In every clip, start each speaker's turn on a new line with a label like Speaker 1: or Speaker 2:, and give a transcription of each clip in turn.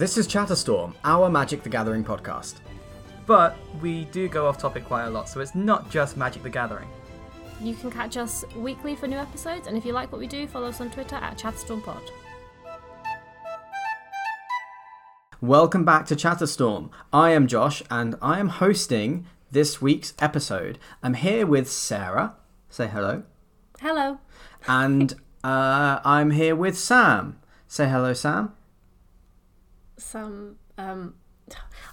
Speaker 1: This is Chatterstorm, our Magic the Gathering podcast.
Speaker 2: But we do go off topic quite a lot, so it's not just Magic the Gathering.
Speaker 3: You can catch us weekly for new episodes, and if you like what we do, follow us on Twitter at ChatterstormPod.
Speaker 1: Welcome back to Chatterstorm. I am Josh, and I am hosting this week's episode. I'm here with Sarah. Say hello.
Speaker 3: Hello.
Speaker 1: And uh, I'm here with Sam. Say hello, Sam.
Speaker 3: Some, um,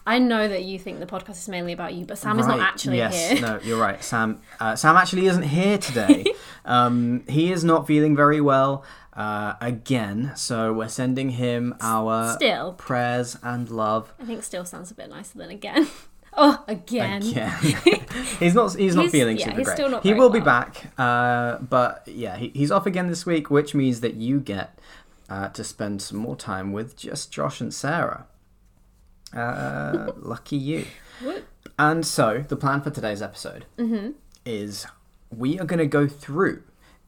Speaker 3: I know that you think the podcast is mainly about you, but Sam is not actually
Speaker 1: yes,
Speaker 3: here.
Speaker 1: no, you're right. Sam. Uh, Sam actually isn't here today. um, he is not feeling very well uh, again, so we're sending him our
Speaker 3: Still.
Speaker 1: prayers and love.
Speaker 3: I think still sounds a bit nicer than again. oh, again.
Speaker 1: Yeah, he's not. He's not feeling
Speaker 3: yeah,
Speaker 1: super
Speaker 3: he's
Speaker 1: great.
Speaker 3: still not
Speaker 1: he will be back, uh, but yeah, he, he's off again this week, which means that you get uh, to spend some more time with just Josh and Sarah. Uh, lucky you. And so, the plan for today's episode
Speaker 3: Mm-hmm.
Speaker 1: is we are going to go through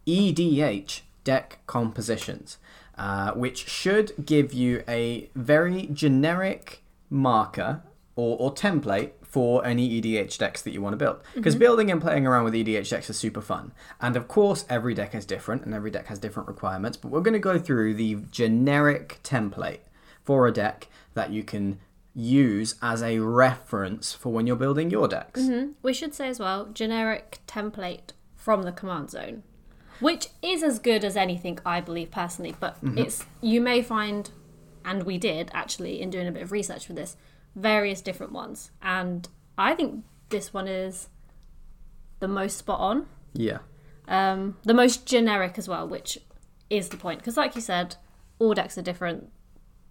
Speaker 1: EDH deck compositions, uh, which should give you a very generic marker or, or template for any EDH decks that you want to build. Because building and playing around with EDH decks is super fun. And of course, every deck is different and every deck has different requirements, but we're going to go through the generic template for a deck that you can use as a reference for when you're building your decks.
Speaker 3: We should say as well, generic template from the command zone, which is as good as anything, I believe personally. But
Speaker 1: Mm-hmm.
Speaker 3: it's you may find, and we did actually in doing a bit of research for this, various different ones, and I think this one is the most spot on,
Speaker 1: Yeah.
Speaker 3: um, the most generic as well, which is the point. Because like you said, all decks are different.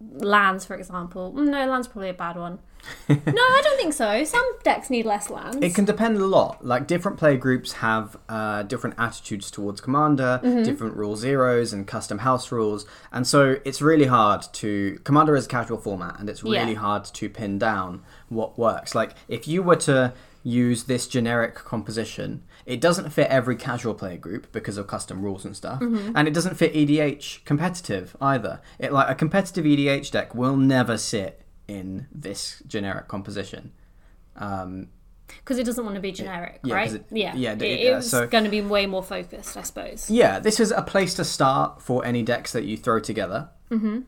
Speaker 3: Lands, for example, Mm, no, lands probably a bad one. no, I don't think so. Some decks need less lands.
Speaker 1: It can depend a lot. Like different player groups have uh, different attitudes towards Commander,
Speaker 3: Mm-hmm.
Speaker 1: different rule zeros and custom house rules, and so it's really hard to. Commander is a casual format, and it's really
Speaker 3: Yeah.
Speaker 1: hard to pin down what works. Like if you were to use this generic composition, it doesn't fit every casual player group because of custom rules and stuff,
Speaker 3: Mm-hmm.
Speaker 1: and it doesn't fit EDH competitive either. It like a competitive EDH deck will never sit in this generic composition. Um,
Speaker 3: because it doesn't want to be generic,
Speaker 1: yeah,
Speaker 3: right?
Speaker 1: it-
Speaker 3: yeah,
Speaker 1: yeah,
Speaker 3: It,
Speaker 1: it-
Speaker 3: it's
Speaker 1: so-
Speaker 3: going to be way more focused, I suppose.
Speaker 1: Yeah, this is a place to start for any decks that you throw together. Mm-hmm.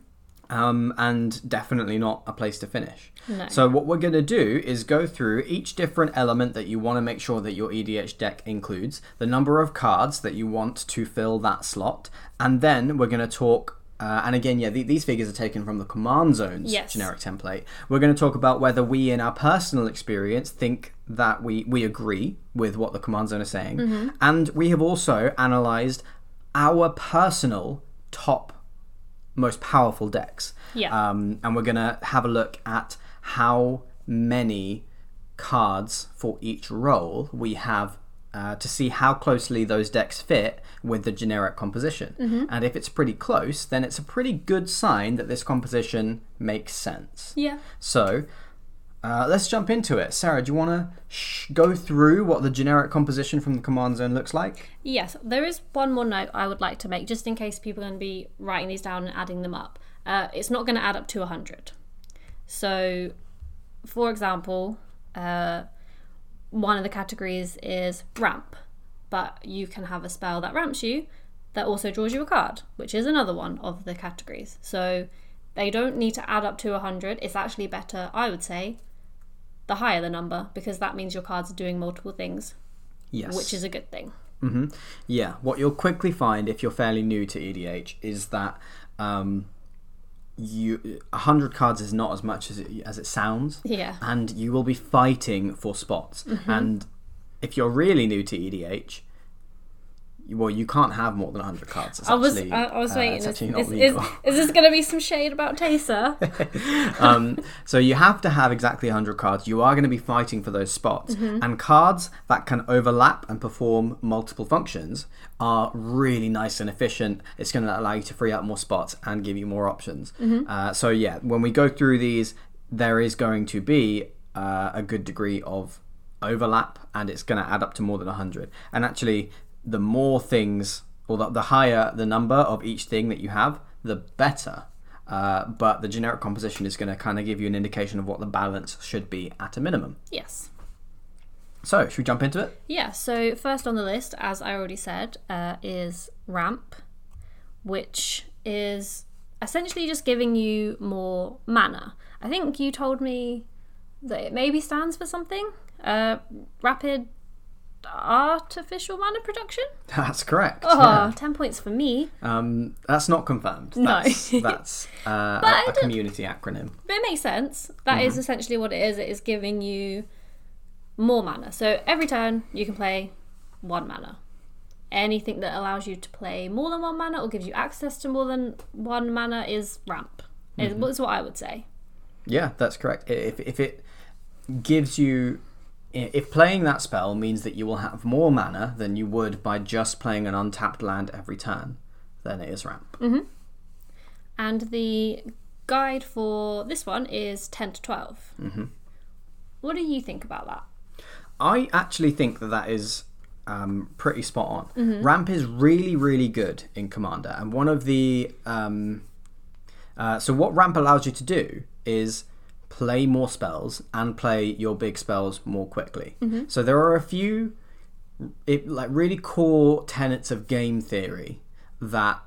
Speaker 1: Um, and definitely not a place to finish.
Speaker 3: No.
Speaker 1: So what we're going to do is go through each different element that you want to make sure that your EDH deck includes, the number of cards that you want to fill that slot, and then we're going to talk. Uh, and again, yeah, the, these figures are taken from the Command Zones
Speaker 3: Yes.
Speaker 1: generic template. We're going to talk about whether we, in our personal experience, think that we we agree with what the Command Zone is saying,
Speaker 3: Mm-hmm.
Speaker 1: and we have also analysed our personal top most powerful decks.
Speaker 3: Yeah.
Speaker 1: Um, and we're gonna have a look at how many cards for each role we have uh, to see how closely those decks fit with the generic composition.
Speaker 3: Mm-hmm.
Speaker 1: And if it's pretty close, then it's a pretty good sign that this composition makes sense.
Speaker 3: Yeah.
Speaker 1: So. Uh, let's jump into it. Sarah, do you want to sh- go through what the generic composition from the command zone looks like?
Speaker 3: Yes, there is one more note I would like to make, just in case people are going to be writing these down and adding them up. Uh, it's not going to add up to 100. So, for example, uh, one of the categories is ramp, but you can have a spell that ramps you that also draws you a card, which is another one of the categories. So, they don't need to add up to 100. It's actually better, I would say, the higher the number, because that means your cards are doing multiple things,
Speaker 1: Yes.
Speaker 3: which is a good thing.
Speaker 1: hmm Yeah, what you'll quickly find if you're fairly new to EDH is that um, you hundred cards is not as much as it, as it sounds,
Speaker 3: Yeah.
Speaker 1: and you will be fighting for spots.
Speaker 3: Mm-hmm.
Speaker 1: And if you're really new to EDH, well, you can't have more than hundred cards. It's
Speaker 3: I was
Speaker 1: actually,
Speaker 3: I, was
Speaker 1: uh,
Speaker 3: waiting.
Speaker 1: it's
Speaker 3: Is,
Speaker 1: actually not
Speaker 3: is, is this going to be some shade about Teysa?
Speaker 1: um, so you have to have exactly 100 cards. You are going to be fighting for those spots.
Speaker 3: Mm-hmm.
Speaker 1: And cards that can overlap and perform multiple functions are really nice and efficient. It's going to allow you to free up more spots and give you more options.
Speaker 3: Mm-hmm.
Speaker 1: Uh, so yeah, when we go through these, there is going to be uh, a good degree of overlap and it's going to add up to more than 100. And actually, the more things, or the, the higher the number of each thing that you have, the better. uh, but the generic composition is going to kind of give you an indication of what the balance should be at a minimum.
Speaker 3: Yes.
Speaker 1: So, should we jump into it?
Speaker 3: Yeah, so first on the list, as I already said, uh, is ramp, which is essentially just giving you more mana. I think you told me that it maybe stands for something. Uh, rapid artificial mana production?
Speaker 1: That's correct.
Speaker 3: Oh,
Speaker 1: yeah.
Speaker 3: 10 points for me.
Speaker 1: Um, that's not confirmed.
Speaker 3: No.
Speaker 1: That's, that's uh, a, a community acronym.
Speaker 3: But it makes sense. That is essentially what it is. It is giving you more mana. So every turn you can play one mana. Anything that allows you to play more than one mana or gives you access to more than one mana is ramp. Is, is what I would say.
Speaker 1: Yeah, that's correct. If, if it gives you. If playing that spell means that you will have more mana than you would by just playing an untapped land every turn, then it is ramp.
Speaker 3: And the guide for this one is 10 to 12. Mm-hmm. What do you think about that?
Speaker 1: I actually think that that is um, pretty spot on. Ramp is really, really good in Commander, and one of the um, uh, so what Ramp allows you to do is play more spells and play your big spells more quickly. So there are a few it, like really core tenets of game theory that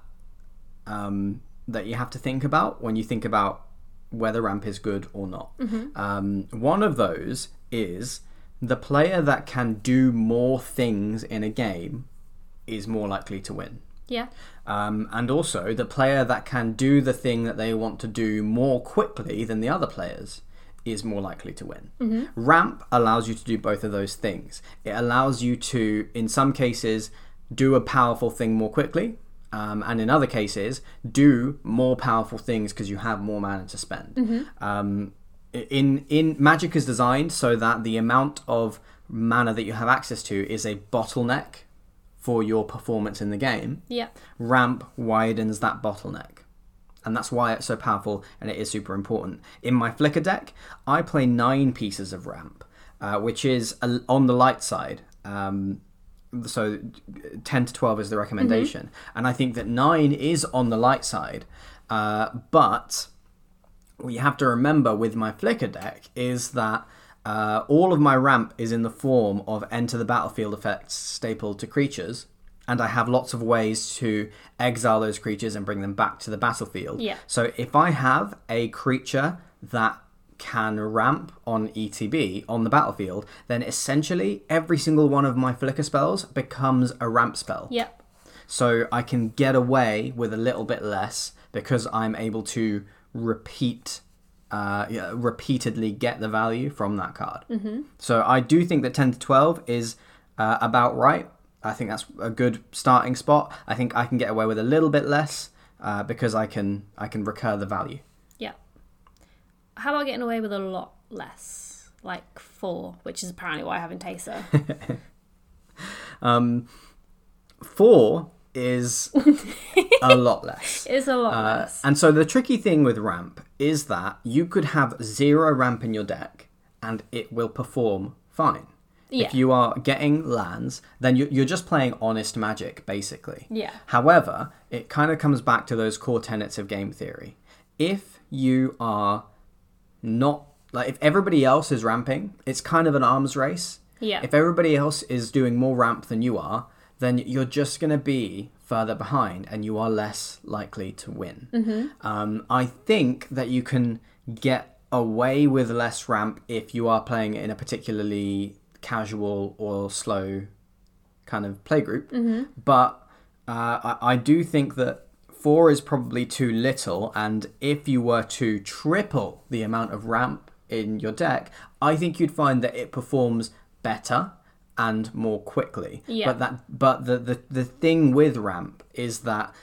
Speaker 1: um, that you have to think about when you think about whether ramp is good or not. Um, one of those is the player that can do more things in a game is more likely to win.
Speaker 3: Yeah.
Speaker 1: Um, and also, the player that can do the thing that they want to do more quickly than the other players is more likely to win. Ramp allows you to do both of those things. It allows you to, in some cases, do a powerful thing more quickly, um, and in other cases, do more powerful things because you have more mana to spend. Um, in in Magic is designed so that the amount of mana that you have access to is a bottleneck for your performance in the game
Speaker 3: Yeah.
Speaker 1: ramp widens that bottleneck. And that's why it's so powerful and it is super important. In my Flicker deck, I play nine pieces of ramp, uh, which is a, on the light side. Um, so 10 to 12 is the recommendation. And I think that nine is on the light side. Uh, but what you have to remember with my Flicker deck is that uh, all of my ramp is in the form of enter the battlefield effects stapled to creatures, and I have lots of ways to exile those creatures and bring them back to the battlefield.
Speaker 3: Yeah.
Speaker 1: So if I have a creature that can ramp on ETB on the battlefield, then essentially every single one of my flicker spells becomes a ramp spell.
Speaker 3: Yep.
Speaker 1: So I can get away with a little bit less because I'm able to repeat, uh, yeah, repeatedly get the value from that card. Mm-hmm. So I do think that 10 to 12 is uh, about right. I think that's a good starting spot. I think I can get away with a little bit less uh, because I can I can recur the value.
Speaker 3: Yeah. How about getting away with a lot less? Like four, which is apparently what I have in Teysa.
Speaker 1: Um, four is a lot less.
Speaker 3: It's a lot
Speaker 1: Uh,
Speaker 3: less.
Speaker 1: and so the tricky thing with ramp is that you could have zero ramp in your deck and it will perform fine.
Speaker 3: Yeah.
Speaker 1: If you are getting lands, then you- you're just playing honest magic, basically.
Speaker 3: Yeah.
Speaker 1: However, it kind of comes back to those core tenets of game theory. If you are not like if everybody else is ramping, it's kind of an arms race.
Speaker 3: Yeah.
Speaker 1: If everybody else is doing more ramp than you are, then you're just going to be further behind and you are less likely to win.
Speaker 3: Mm-hmm.
Speaker 1: Um, I think that you can get away with less ramp if you are playing in a particularly casual or slow kind of playgroup. But uh, I, I do think that four is probably too little, and if you were to triple the amount of ramp in your deck, I think you'd find that it performs better and more quickly.
Speaker 3: Yeah.
Speaker 1: But that but the, the the thing with ramp is that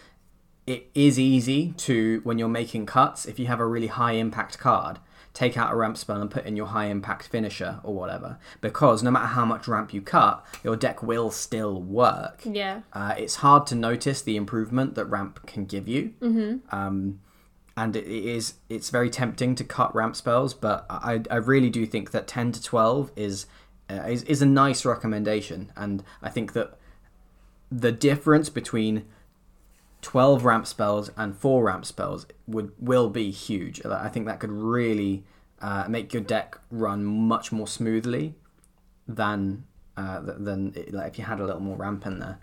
Speaker 1: it is easy to when you're making cuts if you have a really high impact card take out a ramp spell and put in your high impact finisher or whatever because no matter how much ramp you cut your deck will still work
Speaker 3: Yeah.
Speaker 1: uh, it's hard to notice the improvement that ramp can give you mm-hmm. um, and it it is it's very tempting to cut ramp spells but i, I really do think that 10 to 12 is, uh, is is a nice recommendation and i think that the difference between 12 ramp spells and 4 ramp spells would will be huge. I think that could really uh, make your deck run much more smoothly than uh, than it, like if you had a little more ramp in there.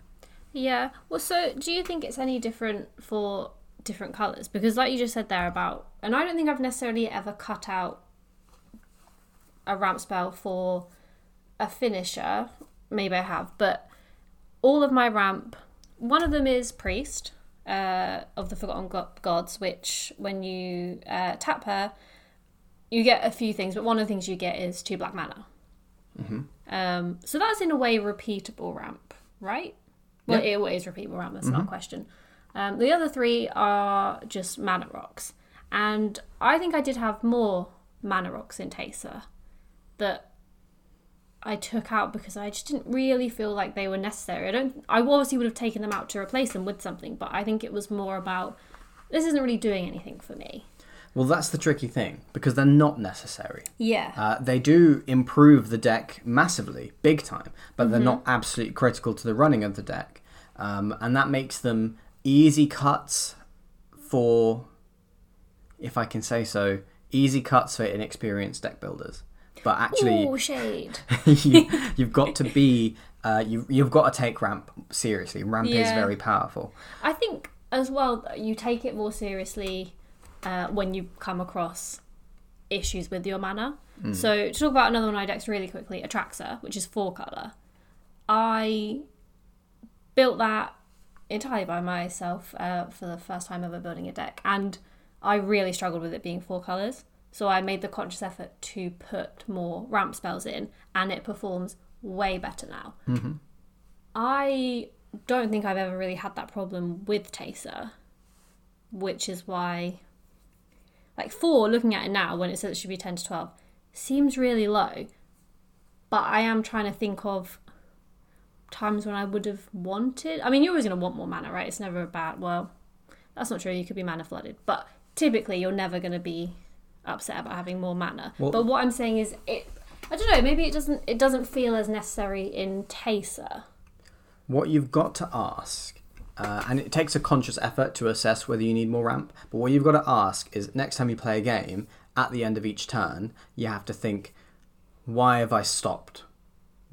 Speaker 3: Yeah. Well, so do you think it's any different for different colours? Because, like you just said there about, and I don't think I've necessarily ever cut out a ramp spell for a finisher. Maybe I have, but all of my ramp, one of them is Priest uh, of the Forgotten Go- Gods, which when you uh, tap her, you get a few things, but one of the things you get is two black mana. Um, so that's in a way repeatable ramp, right? Well,
Speaker 1: Yeah.
Speaker 3: it is repeatable ramp. That's not a question. Um, the other three are just mana rocks, and I think I did have more mana rocks in Teysa that I took out because I just didn't really feel like they were necessary. I don't. I obviously would have taken them out to replace them with something, but I think it was more about this isn't really doing anything for me.
Speaker 1: Well, that's the tricky thing because they're not necessary.
Speaker 3: Yeah.
Speaker 1: Uh, they do improve the deck massively, big time, but they're not absolutely critical to the running of the deck. Um, and that makes them easy cuts for, if I can say so, easy cuts for inexperienced deck builders. But actually,
Speaker 3: Ooh, shade.
Speaker 1: you, you've got to be, uh, you, you've got to take ramp seriously. Ramp is very powerful.
Speaker 3: I think as well you take it more seriously uh, when you come across issues with your mana. So to talk about another one I decks really quickly, Atraxa, which is four color. I built that entirely by myself uh, for the first time ever building a deck, and I really struggled with it being four colors. So I made the conscious effort to put more ramp spells in, and it performs way better now. Mm-hmm. I don't think I've ever really had that problem with Teysa, which is why, like, four, looking at it now when it says it should be 10 to 12, seems really low. But I am trying to think of times when I would have wanted. I mean, you're always going to want more mana, right? It's never about, well, that's not true. You could be mana flooded. But typically, you're never going to be upset about having more mana.
Speaker 1: Well-
Speaker 3: but what I'm saying is, it. I don't know. Maybe it doesn't. It doesn't feel as necessary in Teysa.
Speaker 1: What you've got to ask, uh, and it takes a conscious effort to assess whether you need more ramp, but what you've got to ask is next time you play a game, at the end of each turn, you have to think, why have I stopped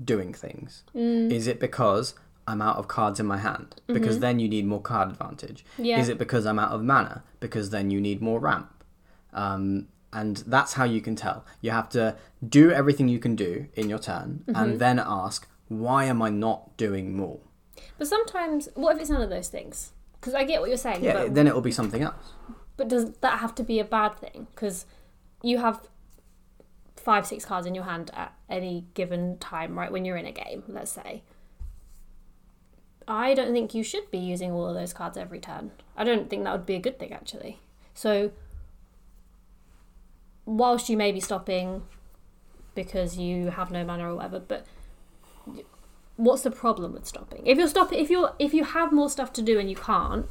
Speaker 1: doing things? Is it because I'm out of cards in my hand? Because then you need more card advantage.
Speaker 3: Yeah.
Speaker 1: Is it because I'm out of mana? Because then you need more ramp. Um, and that's how you can tell. You have to do everything you can do in your turn, and mm-hmm. then ask, why am I not doing more?
Speaker 3: But sometimes, what if it's none of those things? Because I get what you're saying.
Speaker 1: Yeah,
Speaker 3: but,
Speaker 1: then it'll be something else.
Speaker 3: but does that have to be a bad thing? Because you have five, six cards in your hand at any given time, right? When you're in a game, let's say. I don't think you should be using all of those cards every turn. I don't think that would be a good thing, actually. So, whilst you may be stopping because you have no mana or whatever, but what's the problem with stopping? If you're stopping, if you're if you have more stuff to do and you can't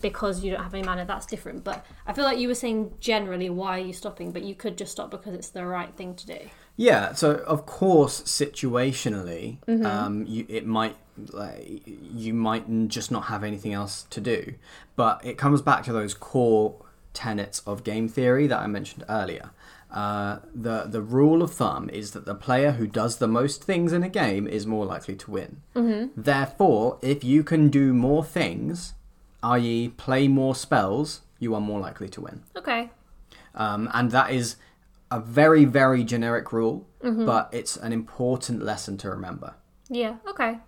Speaker 3: because you don't have any mana, that's different. But I feel like you were saying generally why are you stopping, but you could just stop because it's the right thing to do.
Speaker 1: Yeah, so of course, situationally,
Speaker 3: Mm-hmm.
Speaker 1: um, you, it might like you might just not have anything else to do, but it comes back to those core tenets of game theory that I mentioned earlier. Uh, the the rule of thumb is that the player who does the most things in a game is more likely to win. Mm-hmm. Therefore, if you can do more things, i.e., play more spells, you are more likely to win.
Speaker 3: Okay.
Speaker 1: Um, and that is a very, very generic rule, but it's an important lesson to remember.
Speaker 3: Yeah. Okay.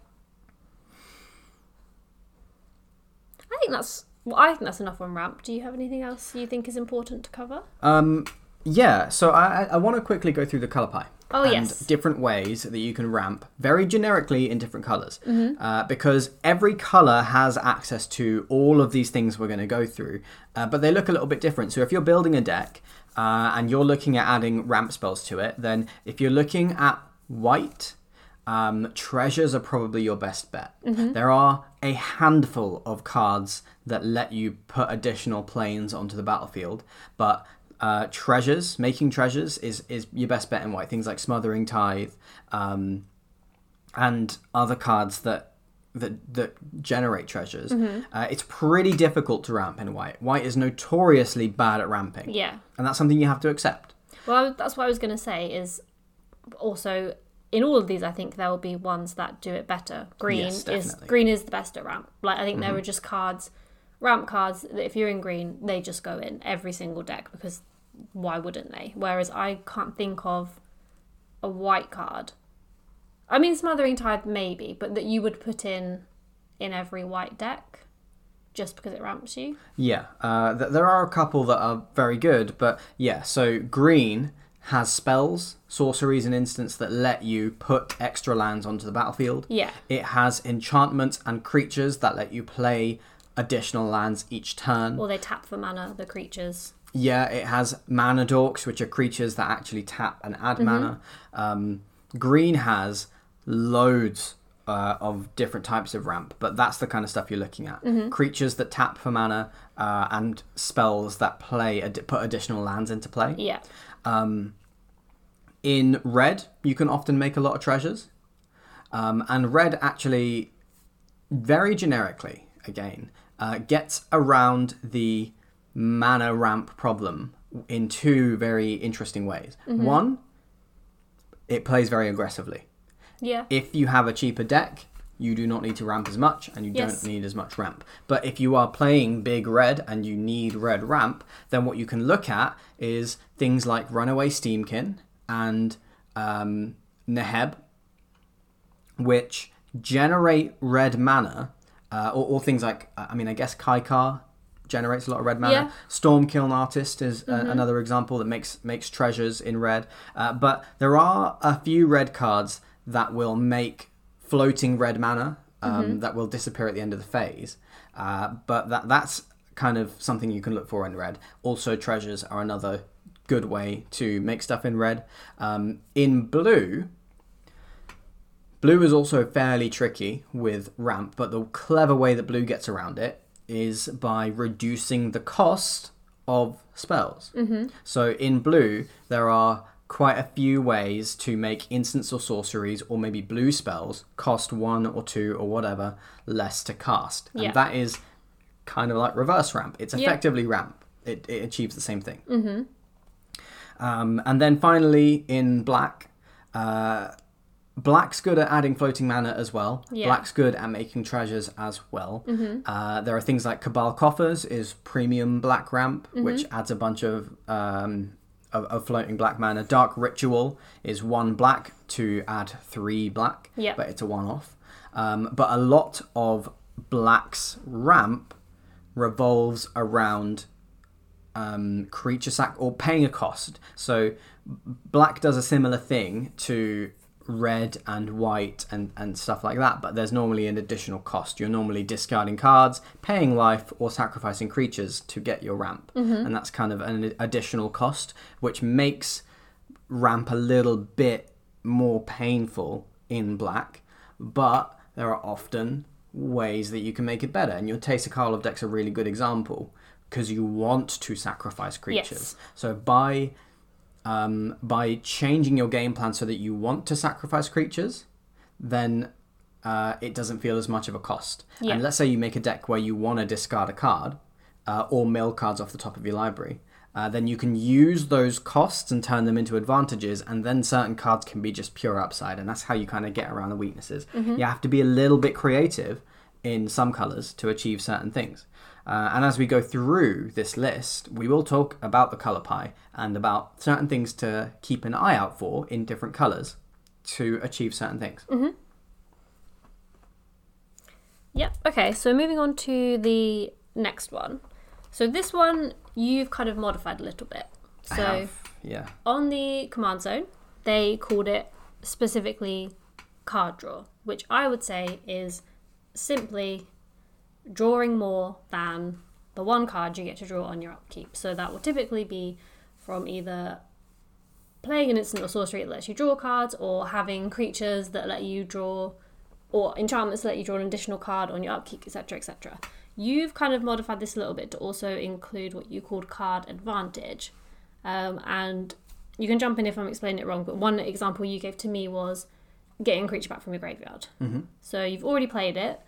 Speaker 3: I think that's. Well, I think that's enough on ramp. Do you have anything else you think is important to cover?
Speaker 1: Um, yeah, so I, I- want to quickly go through the color pie.
Speaker 3: Oh,
Speaker 1: and
Speaker 3: yes.
Speaker 1: different ways that you can ramp very generically in different colors. Uh, because every color has access to all of these things we're going to go through, uh, but they look a little bit different. So if you're building a deck uh, and you're looking at adding ramp spells to it, then if you're looking at white, um, treasures are probably your best bet. There are a handful of cards that let you put additional plains onto the battlefield, but uh, treasures, making treasures, is is your best bet in white. Things like Smothering Tithe, um, and other cards that that that generate treasures,
Speaker 3: Mm-hmm.
Speaker 1: uh, it's pretty difficult to ramp in white. White is notoriously bad at ramping,
Speaker 3: Yeah.
Speaker 1: and that's something you have to accept.
Speaker 3: Well, that's what I was going to say. Is also in all of these, I think there will be ones that do it better. Green
Speaker 1: Yes,
Speaker 3: is.
Speaker 1: Mm-hmm.
Speaker 3: green is the best at ramp. Like I think there are just cards, ramp cards that if you're in green, they just go in every single deck because why wouldn't they? Whereas I can't think of a white card. I mean, Smothering Tithe maybe, but that you would put in in every white deck just because it ramps you.
Speaker 1: Yeah, uh, th- there are a couple that are very good, but yeah, so green has spells, sorceries, and instants that let you put extra lands onto the battlefield.
Speaker 3: Yeah.
Speaker 1: It has enchantments and creatures that let you play additional lands each turn.
Speaker 3: Or they tap for mana, the creatures.
Speaker 1: Yeah, it has mana dorks, which are creatures that actually tap and add mana. Um, green has loads uh, of different types of ramp, but that's the kind of stuff you're looking at. Creatures that tap for mana uh, and spells that play ad- put additional lands into play.
Speaker 3: Yeah.
Speaker 1: In red, you can often make a lot of treasures, um, and red actually, very generically, again, uh, gets around the mana ramp problem in two very interesting ways. One, it plays very aggressively.
Speaker 3: Yeah.
Speaker 1: If you have a cheaper deck, you do not need to ramp as much and you
Speaker 3: Yes.
Speaker 1: don't need as much ramp. But if you are playing big red and you need red ramp, then what you can look at is things like Runaway Steamkin and um, Neheb, which generate red mana, uh, or, or things like, I mean, I guess Kaikar generates a lot of red mana.
Speaker 3: Yeah.
Speaker 1: Stormkiln Artist is a- another example that makes makes treasures in red. Uh, but there are a few red cards that will make floating red mana um, that will disappear at the end of the phase. Uh, but that that's kind of something you can look for in red. Also, treasures are another good way to make stuff in red. Um, in blue, Blue is also fairly tricky with ramp, but the clever way that blue gets around it is by reducing the cost of spells. Mm-hmm. So in blue, there are quite a few ways to make instants or sorceries or maybe blue spells cost one or two or whatever less to cast. And
Speaker 3: Yeah.
Speaker 1: that is kind of like reverse ramp. It's
Speaker 3: Yeah.
Speaker 1: effectively ramp. It, it achieves the same thing. Mm-hmm. Um, and then finally in black, uh, Black's good at adding floating mana as well.
Speaker 3: Yeah.
Speaker 1: Black's good at making treasures as well. Uh, there are things like Cabal Coffers is premium black ramp, which adds a bunch of, um, of of floating black mana. Dark Ritual is one black to add three black,
Speaker 3: Yeah.
Speaker 1: but it's a one off. Um, but a lot of Black's ramp revolves around um, creature sack or paying a cost. So black does a similar thing to red and white and, and stuff like that, but there's normally an additional cost. You're normally discarding cards, paying life, or sacrificing creatures to get your ramp. Mm-hmm. And that's kind of an additional cost, which makes ramp a little bit more painful in black, but there are often ways that you can make it better. And your Teysa Karlov deck's a really good example because you want to sacrifice creatures.
Speaker 3: Yes.
Speaker 1: So by um, by changing your game plan so that you want to sacrifice creatures, then uh, it doesn't feel as much of a cost.
Speaker 3: Yeah.
Speaker 1: And let's say you make a deck where you want to discard a card uh, or mill cards off the top of your library. Uh, then you can use those costs and turn them into advantages, and then certain cards can be just pure upside, and that's how you kind of get around the weaknesses. You have to be a little bit creative in some colors to achieve certain things. Uh, and as we go through this list, we will talk about the color pie and about certain things to keep an eye out for in different colors to achieve certain things.
Speaker 3: Yep. Okay, so moving on to the next one. So this one you've kind of modified a little bit. So
Speaker 1: have, yeah.
Speaker 3: on the command zone, they called it specifically card draw, which I would say is simply drawing more than the one card you get to draw on your upkeep. So that will typically be from either playing an instant or sorcery that lets you draw cards, or having creatures that let you draw, or enchantments that let you draw an additional card on your upkeep, etc., etc. You've kind of modified this a little bit to also include what you called card advantage. Um, and you can jump in if I'm explaining it wrong, but one example you gave to me was getting a creature back from your graveyard. Mm-hmm. So you've already played it,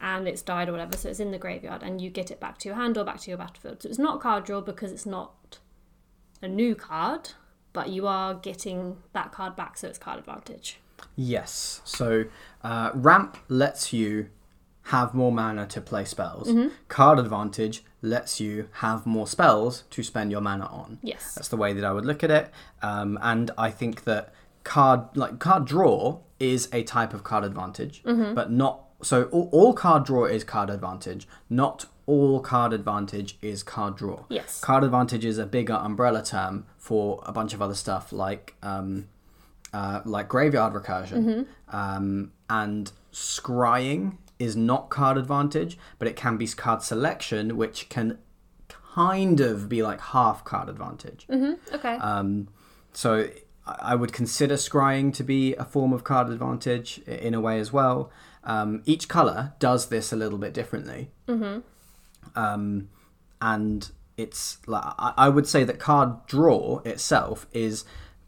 Speaker 3: and it's died or whatever, so it's in the graveyard, and you get it back to your hand or back to your battlefield. So it's not card draw because it's not a new card, but you are getting that card back, so it's card advantage.
Speaker 1: Yes. So uh, ramp lets you have more mana to play spells.
Speaker 3: Mm-hmm.
Speaker 1: Card advantage lets you have more spells to spend your mana on.
Speaker 3: Yes.
Speaker 1: That's the way that I would look at it. Um, and I think that card like card draw is a type of card advantage,
Speaker 3: Mm-hmm.
Speaker 1: but not so all, all card draw is card advantage. Not all card advantage is card draw.
Speaker 3: Yes.
Speaker 1: Card advantage is a bigger umbrella term for a bunch of other stuff like um, uh, like graveyard recursion um, and scrying is not card advantage, but it can be card selection, which can kind of be like half card advantage.
Speaker 3: Okay.
Speaker 1: Um, so I would consider scrying to be a form of card advantage in a way as well. Um, each color does this a little bit differently. Um, and it's like I would say that card draw itself is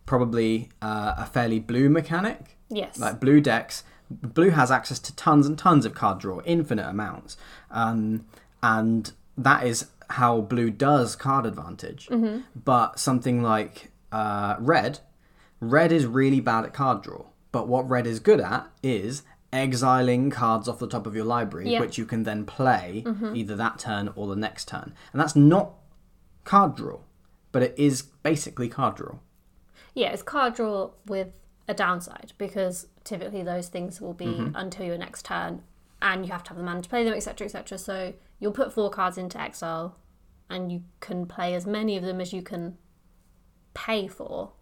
Speaker 1: probably uh, a fairly blue mechanic.
Speaker 3: yes.
Speaker 1: Like blue decks, blue has access to tons and tons of card draw, infinite amounts, um, and that is how blue does card advantage. But something like uh, red, red is really bad at card draw. But what red is good at is exiling cards off the top of your library,
Speaker 3: Yeah.
Speaker 1: which you can then play either that turn or the next turn, and that's not card draw, but it is basically card draw.
Speaker 3: Yeah, it's card draw with a downside because typically those things will be
Speaker 1: Mm-hmm.
Speaker 3: until your next turn, and you have to have the mana to play them, etc., etc. So you'll put four cards into exile, and you can play as many of them as you can pay for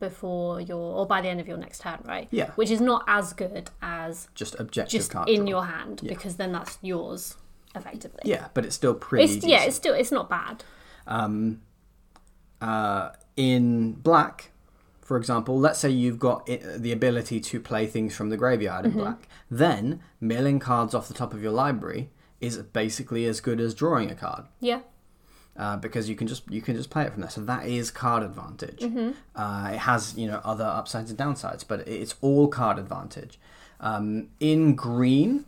Speaker 3: before your or by the end of your next turn, right?
Speaker 1: Yeah.
Speaker 3: Which is not as good as
Speaker 1: Just objective
Speaker 3: just
Speaker 1: card
Speaker 3: in
Speaker 1: draw.
Speaker 3: your hand because then that's yours effectively.
Speaker 1: Yeah, but it's still pretty.
Speaker 3: It's, yeah, it's still it's not bad.
Speaker 1: Um, uh, in black, for example, let's say you've got i the ability to play things from the graveyard
Speaker 3: Mm-hmm.
Speaker 1: in black, then milling cards off the top of your library is basically as good as drawing a card.
Speaker 3: Yeah.
Speaker 1: Uh, because you can just you can just play it from there, so that is card advantage.
Speaker 3: Mm-hmm.
Speaker 1: Uh, it has you know other upsides and downsides, but it's all card advantage. Um, in green,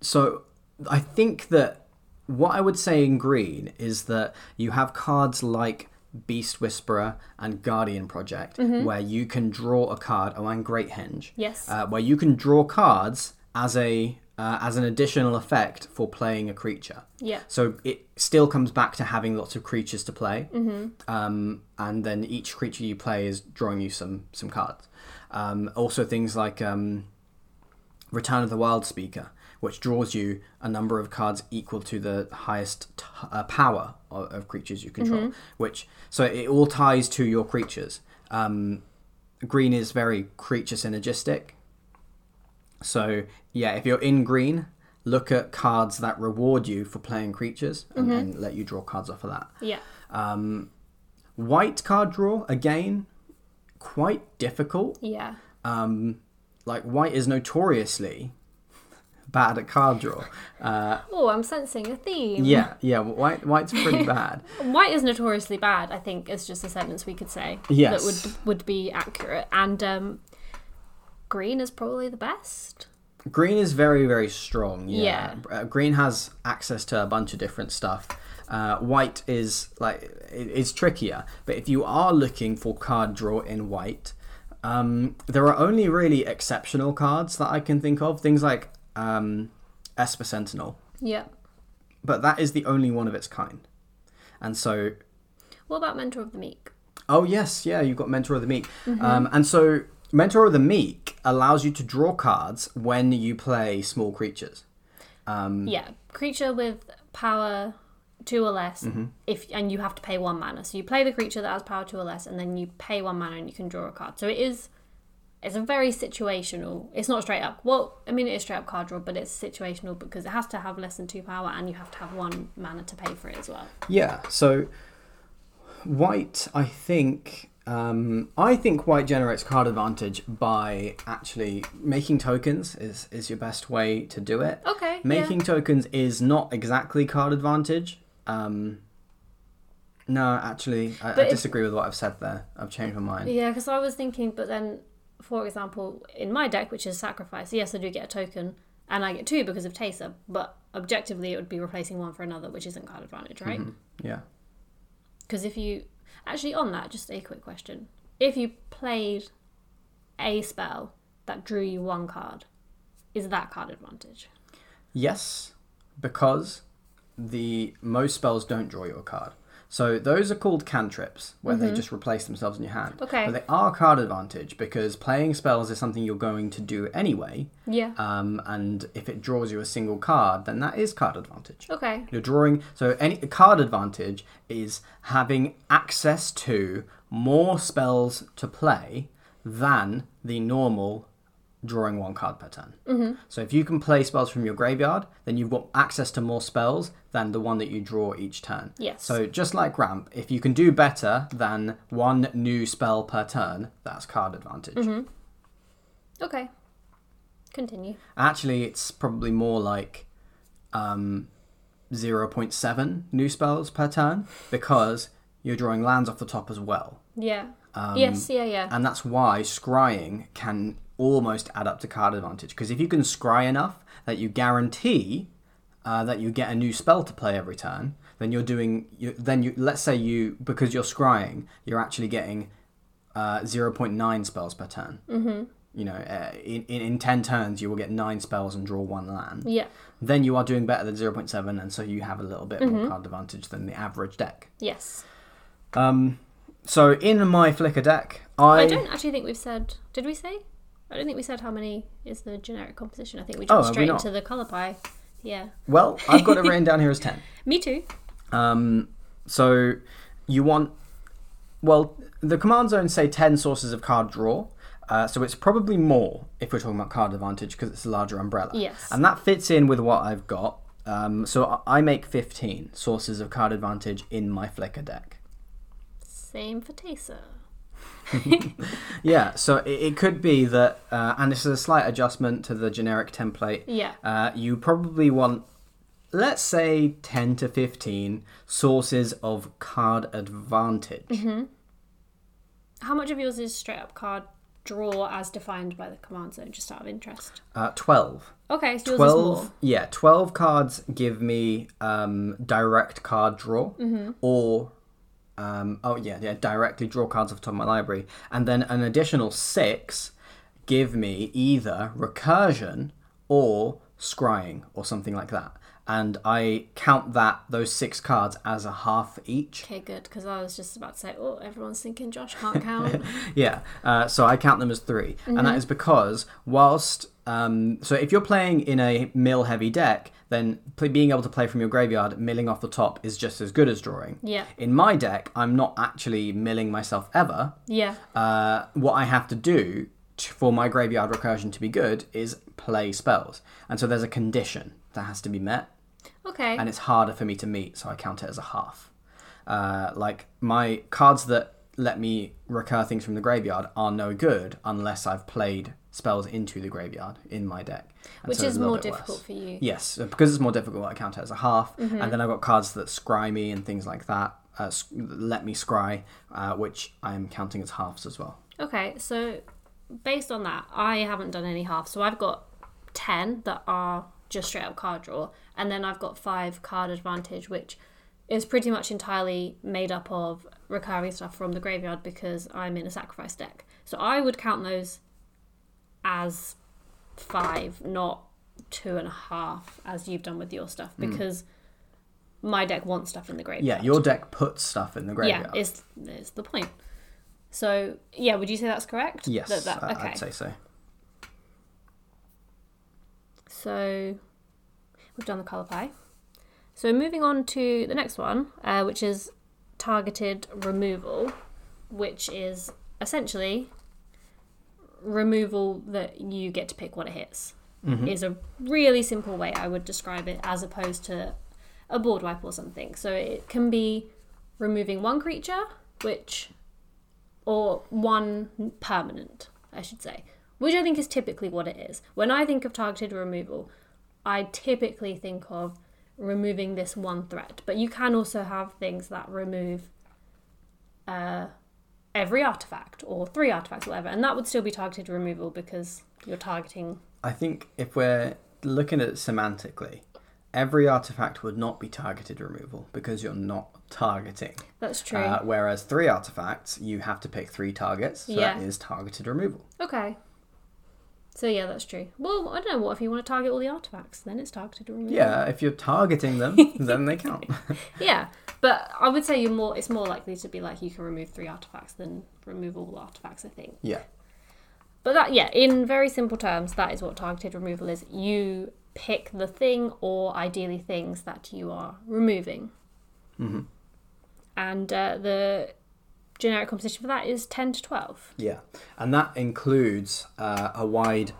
Speaker 1: so I think that what I would say in green is that you have cards like Beast Whisperer and Guardian Project, where you can draw a card. Oh, and Great Henge.
Speaker 3: Yes.
Speaker 1: Uh, where you can draw cards as a uh, as an additional effect for playing a creature.
Speaker 3: Yeah.
Speaker 1: So it still comes back to having lots of creatures to play, mm-hmm. um, and then each creature you play is drawing you some some cards. Um, also, things like um, Return of the Wild Speaker, which draws you a number of cards equal to the highest t- uh, power of, of creatures you control. Which so it all ties to your creatures. Um, green is very creature synergistic. So yeah, if you're in green, look at cards that reward you for playing creatures, and then let you draw cards off of that.
Speaker 3: Yeah.
Speaker 1: Um, white card draw again, quite difficult.
Speaker 3: Yeah.
Speaker 1: Um, like white is notoriously bad at card draw. Uh,
Speaker 3: Oh, I'm sensing a theme.
Speaker 1: yeah, yeah, white white's pretty bad.
Speaker 3: White is notoriously bad. I think is just a sentence we could say
Speaker 1: Yes.
Speaker 3: that would would be accurate. And um, green is probably the best.
Speaker 1: Green is very very strong. Yeah,
Speaker 3: Yeah.
Speaker 1: Uh, green has access to a bunch of different stuff. Uh, white is like it's trickier, but if you are looking for card draw in white, um, there are only really exceptional cards that I can think of. Things like um, Esper Sentinel,
Speaker 3: Yeah.
Speaker 1: but that is the only one of its kind. And so
Speaker 3: What about Mentor of the Meek?
Speaker 1: Oh yes, yeah, you've got Mentor of the Meek, um, and so Mentor of the Meek allows you to draw cards when you play small creatures. Um,
Speaker 3: Yeah, creature with power two or less.
Speaker 1: Mm-hmm.
Speaker 3: If and you have to pay one mana. So you play the creature that has power two or less, and then you pay one mana and you can draw a card. So it is. It's a very situational. It's not straight up. Well, I mean, it is straight up card draw, but it's situational because it has to have less than two power, and you have to have one mana to pay for it as well.
Speaker 1: yeah, so white, I think, um, I think white generates card advantage by actually making tokens is is your best way to do it.
Speaker 3: Okay.
Speaker 1: Making tokens is not exactly card advantage. Um, No, actually, I, I
Speaker 3: But if-
Speaker 1: disagree with what I've said there. I've changed my mind.
Speaker 3: Yeah, because I was thinking, but then, for example, in my deck, which is sacrifice, yes, I do get a token, and I get two because of Teysa, but objectively, it would be replacing one for another, which isn't card advantage, right?
Speaker 1: Yeah.
Speaker 3: Because if you actually on that, just a quick question: if you played a spell that drew you one card, is that card advantage?
Speaker 1: Yes, because the most spells don't draw you a card. So those are called cantrips, where they just replace themselves in your hand.
Speaker 3: Mm-hmm. Okay.
Speaker 1: But they are card advantage because playing spells is something you're going to do anyway.
Speaker 3: Yeah.
Speaker 1: Um, and if it draws you a single card, then that is card advantage.
Speaker 3: Okay.
Speaker 1: You're drawing. So any card advantage is having access to more spells to play than the normal drawing one card per turn. Mm-hmm. So if you can play spells from your graveyard, then you've got access to more spells than the one that you draw each turn.
Speaker 3: Yes.
Speaker 1: So just like Ramp, if you can do better than one new spell per turn, that's card advantage.
Speaker 3: Mm-hmm. Okay. Continue.
Speaker 1: Actually, it's probably more like um, 0.7 new spells per turn because you're drawing lands off the top as well.
Speaker 3: Yeah.
Speaker 1: Um,
Speaker 3: yes. Yeah. Yeah.
Speaker 1: And that's why scrying can almost add up to card advantage. Because if you can scry enough that you guarantee uh, that you get a new spell to play every turn, then you're doing. You, then you let's say you because you're scrying, you're actually getting uh, 0.9 spells per turn. Mm-hmm. You know, uh, in, in in ten turns you will get nine spells and draw one land.
Speaker 3: yeah.
Speaker 1: Then you are doing better than 0.7, and so you have a little bit
Speaker 3: Mm-hmm.
Speaker 1: more card advantage than the average deck.
Speaker 3: Yes.
Speaker 1: Um, so in my Flicker deck, I,
Speaker 3: I don't actually think we've said. Did we say? I don't think we said how many is the generic composition. I think we
Speaker 1: Oh,
Speaker 3: jumped
Speaker 1: we
Speaker 3: straight into the color pie. Yeah.
Speaker 1: well, I've got it written down here as ten.
Speaker 3: Me too.
Speaker 1: Um, so you want, well, the command zone say 10 sources of card draw. Uh, so it's probably more if we're talking about card advantage because it's a larger umbrella.
Speaker 3: Yes.
Speaker 1: And that fits in with what I've got. Um, so I make 15 sources of card advantage in my Flicker deck.
Speaker 3: Same for Teysa.
Speaker 1: Yeah, so it, it could be that, uh, and this is a slight adjustment to the generic template.
Speaker 3: Yeah.
Speaker 1: Uh, you probably want, let's say, 10 to 15 sources of card advantage.
Speaker 3: Mm-hmm. How much of yours is straight up card draw as defined by the command zone, just out of interest?
Speaker 1: Uh, 12.
Speaker 3: Okay, so yours is
Speaker 1: 12
Speaker 3: more.
Speaker 1: yeah 12 cards give me um, direct card draw
Speaker 3: Mm-hmm.
Speaker 1: or um, oh yeah yeah directly draw cards off the top of my library. And then an additional six give me either recursion or scrying or something like that and i count that those six cards as a half each
Speaker 3: Okay, good, because I was just about to say, oh, everyone's thinking Josh can't count.
Speaker 1: yeah, uh, so I count them as 3 and
Speaker 3: Mm-hmm.
Speaker 1: that is because whilst um, so if you're playing in a mill heavy deck, then pl- being able to play from your graveyard, milling off the top is just as good as drawing.
Speaker 3: Yeah.
Speaker 1: In my deck, I'm not actually milling myself ever.
Speaker 3: yeah.
Speaker 1: Uh, what I have to do t- for my graveyard recursion to be good is play spells, and so there's a condition that has to be met
Speaker 3: Okay.
Speaker 1: and it's harder for me to meet, so I count it as a half. Uh, like my cards that let me recur things from the graveyard are no good unless I've played spells into the graveyard in my deck, And
Speaker 3: Which
Speaker 1: so
Speaker 3: is more difficult
Speaker 1: worse.
Speaker 3: for you.
Speaker 1: Yes, because it's more difficult, I count it as a half,
Speaker 3: Mm-hmm.
Speaker 1: and then I've got cards that scry me and things like that. Uh, let me scry, uh, which I am counting as halves as well.
Speaker 3: Okay, so based on that, I haven't done any half. So I've got 10 that are just straight up card draw, and then I've got 5 card advantage, which is pretty much entirely made up of recurring stuff from the graveyard because I'm in a sacrifice deck. So I would count those as 5, not two and a half as you've done with your stuff hmm. because my deck wants stuff in the graveyard.
Speaker 1: Yeah, your deck puts stuff in the graveyard.
Speaker 3: Yeah, is is the point. So yeah, would you say that's correct?
Speaker 1: yes,
Speaker 3: That- that- okay.
Speaker 1: I'd say so.
Speaker 3: So we've done the color pie. So moving on to the next one, uh, which is targeted removal, which is essentially removal that you get to pick what it hits. Is a really simple way I would describe it, as opposed to a board wipe or something. So it can be removing one creature, which or one permanent, I should say, which I think is typically what it is. When I think of targeted removal, I typically think of removing this one threat, but you can also have things that remove uh, every artifact or three artifacts, or whatever, and that would still be targeted removal because you're targeting.
Speaker 1: I think if we're looking at it semantically, every artifact would not be targeted removal because you're not targeting.
Speaker 3: That's true.
Speaker 1: Uh, whereas three artifacts, you have to pick three targets. So
Speaker 3: Yeah.
Speaker 1: that is targeted removal.
Speaker 3: okay. So yeah, that's true. Well, I don't know. What if you want to target all the artifacts? Then it's targeted removal.
Speaker 1: Yeah, if you're targeting them, then they count.
Speaker 3: Yeah, but I would say you're more. It's more likely to be like you can remove three artifacts than remove all artifacts. I think.
Speaker 1: yeah.
Speaker 3: But that, yeah, in very simple terms, that is what targeted removal is. You pick the thing or ideally things that you are removing.
Speaker 1: hmm
Speaker 3: And uh, the generic composition for that is 10 to 12.
Speaker 1: Yeah, and that includes uh, a wide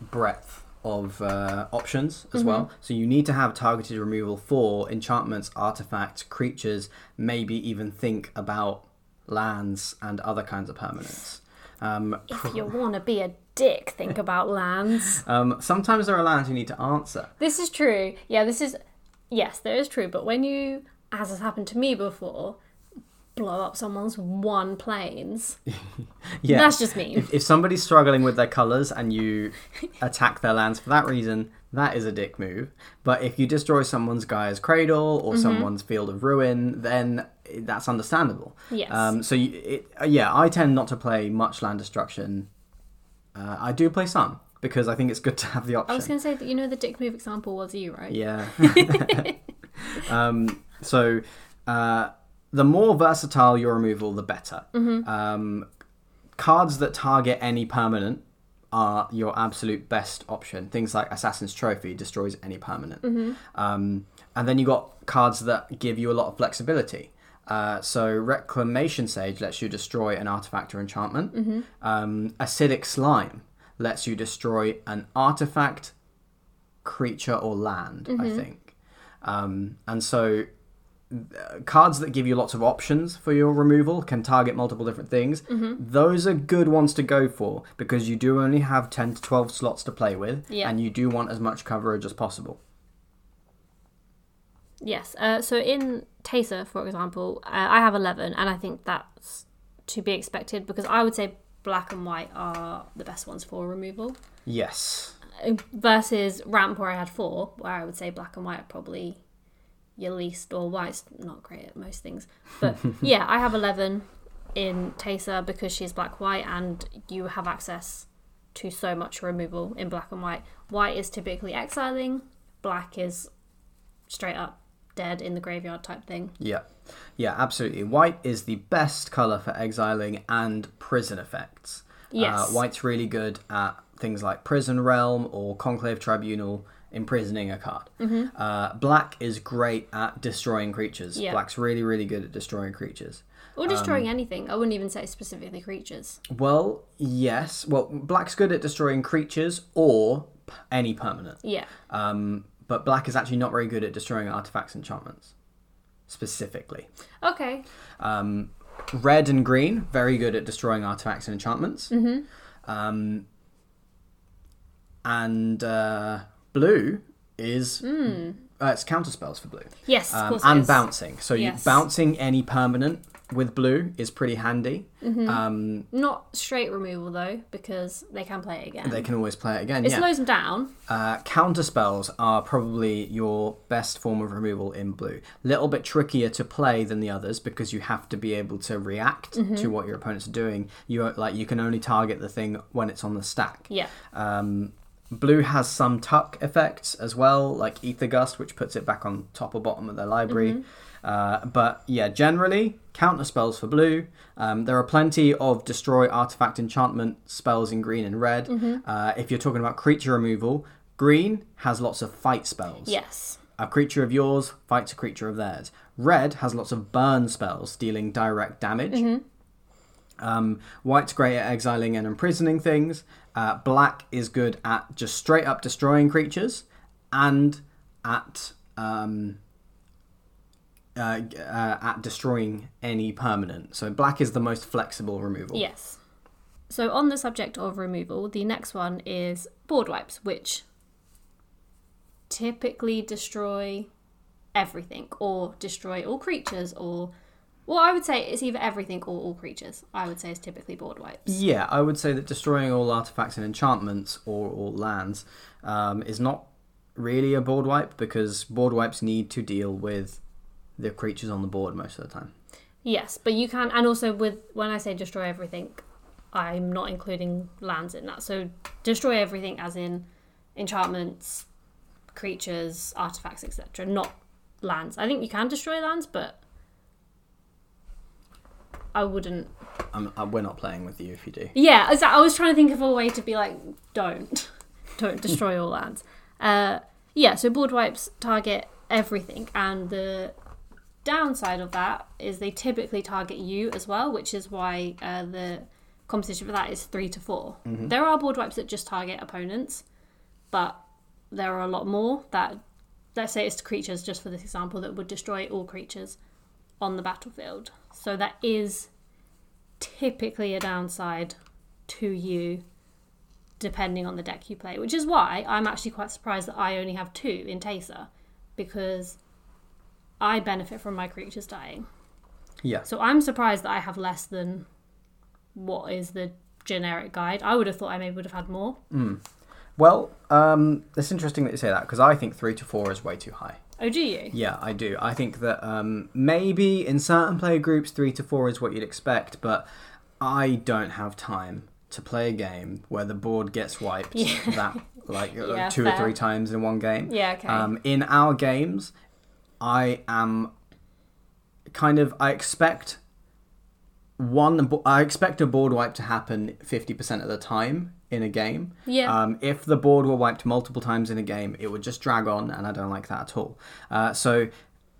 Speaker 1: breadth of uh, options as well. So you need to have targeted removal for enchantments, artifacts, creatures, maybe even think about lands and other kinds of permanents. Um,
Speaker 3: If you want to be a dick, think about lands.
Speaker 1: um, sometimes there are lands you need to answer.
Speaker 3: This is true. Yeah, this is. Yes, there is true. But when you, as has happened to me before, blow up someone's one plains,
Speaker 1: Yeah,
Speaker 3: that's just me.
Speaker 1: if, if somebody's struggling with their colours and you attack their lands for that reason, that is a dick move. But if you destroy someone's Gaea's Cradle
Speaker 3: Mm-hmm.
Speaker 1: or someone's Field of Ruin, then that's understandable.
Speaker 3: Yes.
Speaker 1: Um, so you, it, uh, yeah, I tend not to play much land destruction. Uh, I do play some because I think it's good to have the option.
Speaker 3: I was going to say that you know the dick move example was you, right?
Speaker 1: Yeah. um, so uh, the more versatile your removal, the better. Um, cards that target any permanent are your absolute best option. Things like Assassin's Trophy destroys any permanent. Um, and then you got cards that give you a lot of flexibility. Uh, so Reclamation Sage lets you destroy an artifact or enchantment. Um, Acidic Slime lets you destroy an artifact, creature, or land. I think. Um, and so cards that give you lots of options for your removal can target multiple different things. Those are good ones to go for because you do only have 10 to 12 slots to play with
Speaker 3: Yeah.
Speaker 1: and you do want as much coverage as possible.
Speaker 3: Yes. Uh, so in Teysa, for example, uh, I have 11, and I think that's to be expected because I would say black and white are the best ones for removal.
Speaker 1: Yes.
Speaker 3: Uh, Versus Ramp, where I had four, where I would say black and white are probably your least, or white's not great at most things. But yeah, I have 11 in Teysa because she's black white, and you have access to so much removal in black and white. White is typically exiling, black is straight up dead in the graveyard type thing.
Speaker 1: Yeah. Yeah, absolutely. White is the best color for exiling and prison effects.
Speaker 3: Yes.
Speaker 1: Uh, white's really good at things like Prison Realm or Conclave Tribunal imprisoning a card. Uh, black is great at destroying creatures.
Speaker 3: Mm-hmm. Yeah.
Speaker 1: Black's really, really good at destroying creatures.
Speaker 3: Or destroying anything. I wouldn't even say specifically creatures.
Speaker 1: Well, yes. Well, black's good at destroying creatures or p- any permanent.
Speaker 3: Yeah.
Speaker 1: Um, but black is actually not very good at destroying artifacts and enchantments, specifically.
Speaker 3: Okay.
Speaker 1: Um, red and green, very good at destroying artifacts and enchantments. Mm-hmm. Um, and uh, blue is uh, it's counter spells for blue.
Speaker 3: Yes,
Speaker 1: Um, and
Speaker 3: is.
Speaker 1: bouncing. So you,
Speaker 3: Yes.
Speaker 1: bouncing any permanent with blue is pretty handy.
Speaker 3: Mm-hmm.
Speaker 1: Um,
Speaker 3: Not straight removal though, because they can play it again.
Speaker 1: they can always play it again.
Speaker 3: it
Speaker 1: yeah.
Speaker 3: slows them down.
Speaker 1: Uh, counter spells are probably your best form of removal in blue. Little bit trickier to play than the others because you have to be able to react
Speaker 3: Mm-hmm.
Speaker 1: to what your opponents are doing. You like you can only target the thing when it's on the stack.
Speaker 3: Yeah.
Speaker 1: Um, blue has some tuck effects as well, like Aether Gust, which puts it back on top or bottom of their library.
Speaker 3: Mm-hmm.
Speaker 1: Uh, but yeah, generally counter spells for blue. Um, there are plenty of destroy artifact enchantment spells in green and red.
Speaker 3: Mm-hmm.
Speaker 1: Uh, if you're talking about creature removal, green has lots of fight spells.
Speaker 3: Yes.
Speaker 1: A creature of yours fights a creature of theirs. Red has lots of burn spells, dealing direct damage.
Speaker 3: Mm-hmm.
Speaker 1: Um, white's great at exiling and imprisoning things. Uh, black is good at just straight up destroying creatures and at um, uh, uh, at destroying any permanent. So black is the most flexible removal.
Speaker 3: Yes. So on the subject of removal, the next one is board wipes, which typically destroy everything or destroy all creatures or Well, I would say it's either everything or all creatures. I would say is typically board wipes.
Speaker 1: Yeah, I would say that destroying all artifacts and enchantments or all lands um, is not really a board wipe because board wipes need to deal with the creatures on the board most of the time.
Speaker 3: Yes, but you can, and also with when I say destroy everything, I'm not including lands in that. So destroy everything, as in enchantments, creatures, artifacts, etc. Not lands. I think you can destroy lands, but I wouldn't.
Speaker 1: I'm, uh, we're not playing with you if you do.
Speaker 3: Yeah, I was trying to think of a way to be like, don't, don't destroy all lands. Uh, yeah, so board wipes target everything, and the downside of that is they typically target you as well, which is why uh, the competition for that is three to 4 There are board wipes that just target opponents, but there are a lot more that, let's say it's creatures, just for this example, that would destroy all creatures on the battlefield. So that is typically a downside to you depending on the deck you play, which is why I'm actually quite surprised that I only have two in Teysa because I benefit from my creatures dying.
Speaker 1: Yeah.
Speaker 3: So I'm surprised that I have less than what is the generic guide. I would have thought I maybe would have had more.
Speaker 1: Well, um, it's interesting that you say that because I think three to four is way too high.
Speaker 3: Oh, do you?
Speaker 1: Yeah, I do. I think that um, maybe in certain player groups, three to four is what you'd expect, but I don't have time to play a game where the board gets wiped
Speaker 3: Yeah.
Speaker 1: that like uh,
Speaker 3: Yeah,
Speaker 1: two
Speaker 3: fair.
Speaker 1: or three times in one game.
Speaker 3: Yeah, okay.
Speaker 1: Um, in our games, I am kind of I expect one. I expect a board wipe to happen fifty percent of the time in a game.
Speaker 3: Yeah.
Speaker 1: Um, if the board were wiped multiple times in a game, it would just drag on, and I don't like that at all. Uh, so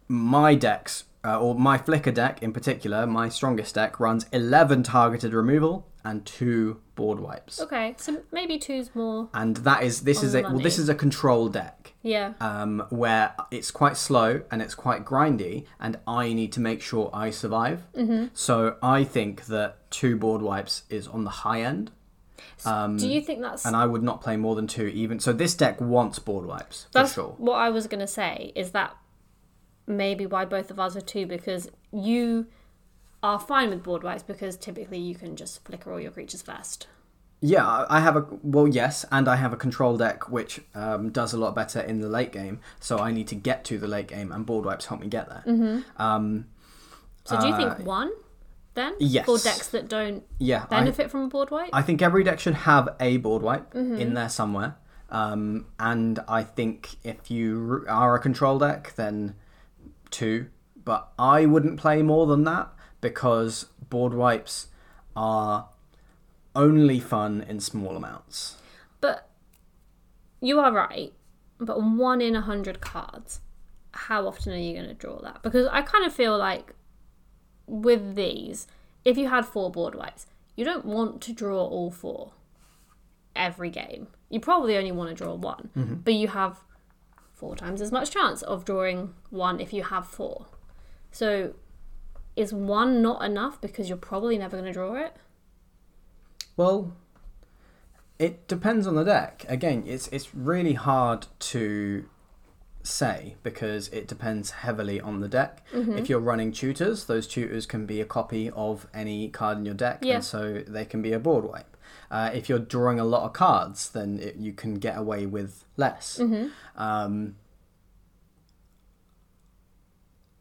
Speaker 1: my decks, uh, or my Flicker deck in particular, my strongest deck runs eleven targeted removal and two board wipes.
Speaker 3: Okay, so maybe two's more.
Speaker 1: And that is this is a well this is a control deck
Speaker 3: Yeah.
Speaker 1: um, where it's quite slow and it's quite grindy, and I need to make sure I survive. Mm-hmm. So I think that two board wipes is on the high end,
Speaker 3: do you think that's
Speaker 1: and I would not play more than two. Even so, this deck wants board wipes for
Speaker 3: That's
Speaker 1: sure.
Speaker 3: what I was going to say. Is that maybe why both of us are two? Because you are fine with board wipes because typically you can just flicker all your creatures first.
Speaker 1: Yeah, I have a well, yes, and I have a control deck which um, does a lot better in the late game. So I need to get to the late game, and board wipes help me get there.
Speaker 3: Mm-hmm.
Speaker 1: Um,
Speaker 3: So do you think one then
Speaker 1: yes.
Speaker 3: for decks that don't
Speaker 1: yeah, I,
Speaker 3: benefit from a board wipe?
Speaker 1: I think every deck should have a board wipe
Speaker 3: Mm-hmm.
Speaker 1: in there somewhere. Um, and I think if you are a control deck, then two. But I wouldn't play more than that because board wipes are only fun in small amounts.
Speaker 3: But you are right. But one in a hundred cards, how often are you going to draw that? Because I kind of feel like with these, if you had four board wipes, you don't want to draw all four every game. You probably only want to draw one, mm-hmm. but you have four times as much chance of drawing one if you have four. So is one not enough because you're probably never going to draw it?
Speaker 1: Well, it depends on the deck. Again, it's it's really hard to say because it depends heavily on the deck.
Speaker 3: Mm-hmm.
Speaker 1: If you're running tutors, those tutors can be a copy of any card in your deck,
Speaker 3: Yeah.
Speaker 1: and so they can be a board wipe. Uh, if you're drawing a lot of cards, then it, you can get away with less.
Speaker 3: Mm-hmm.
Speaker 1: Um,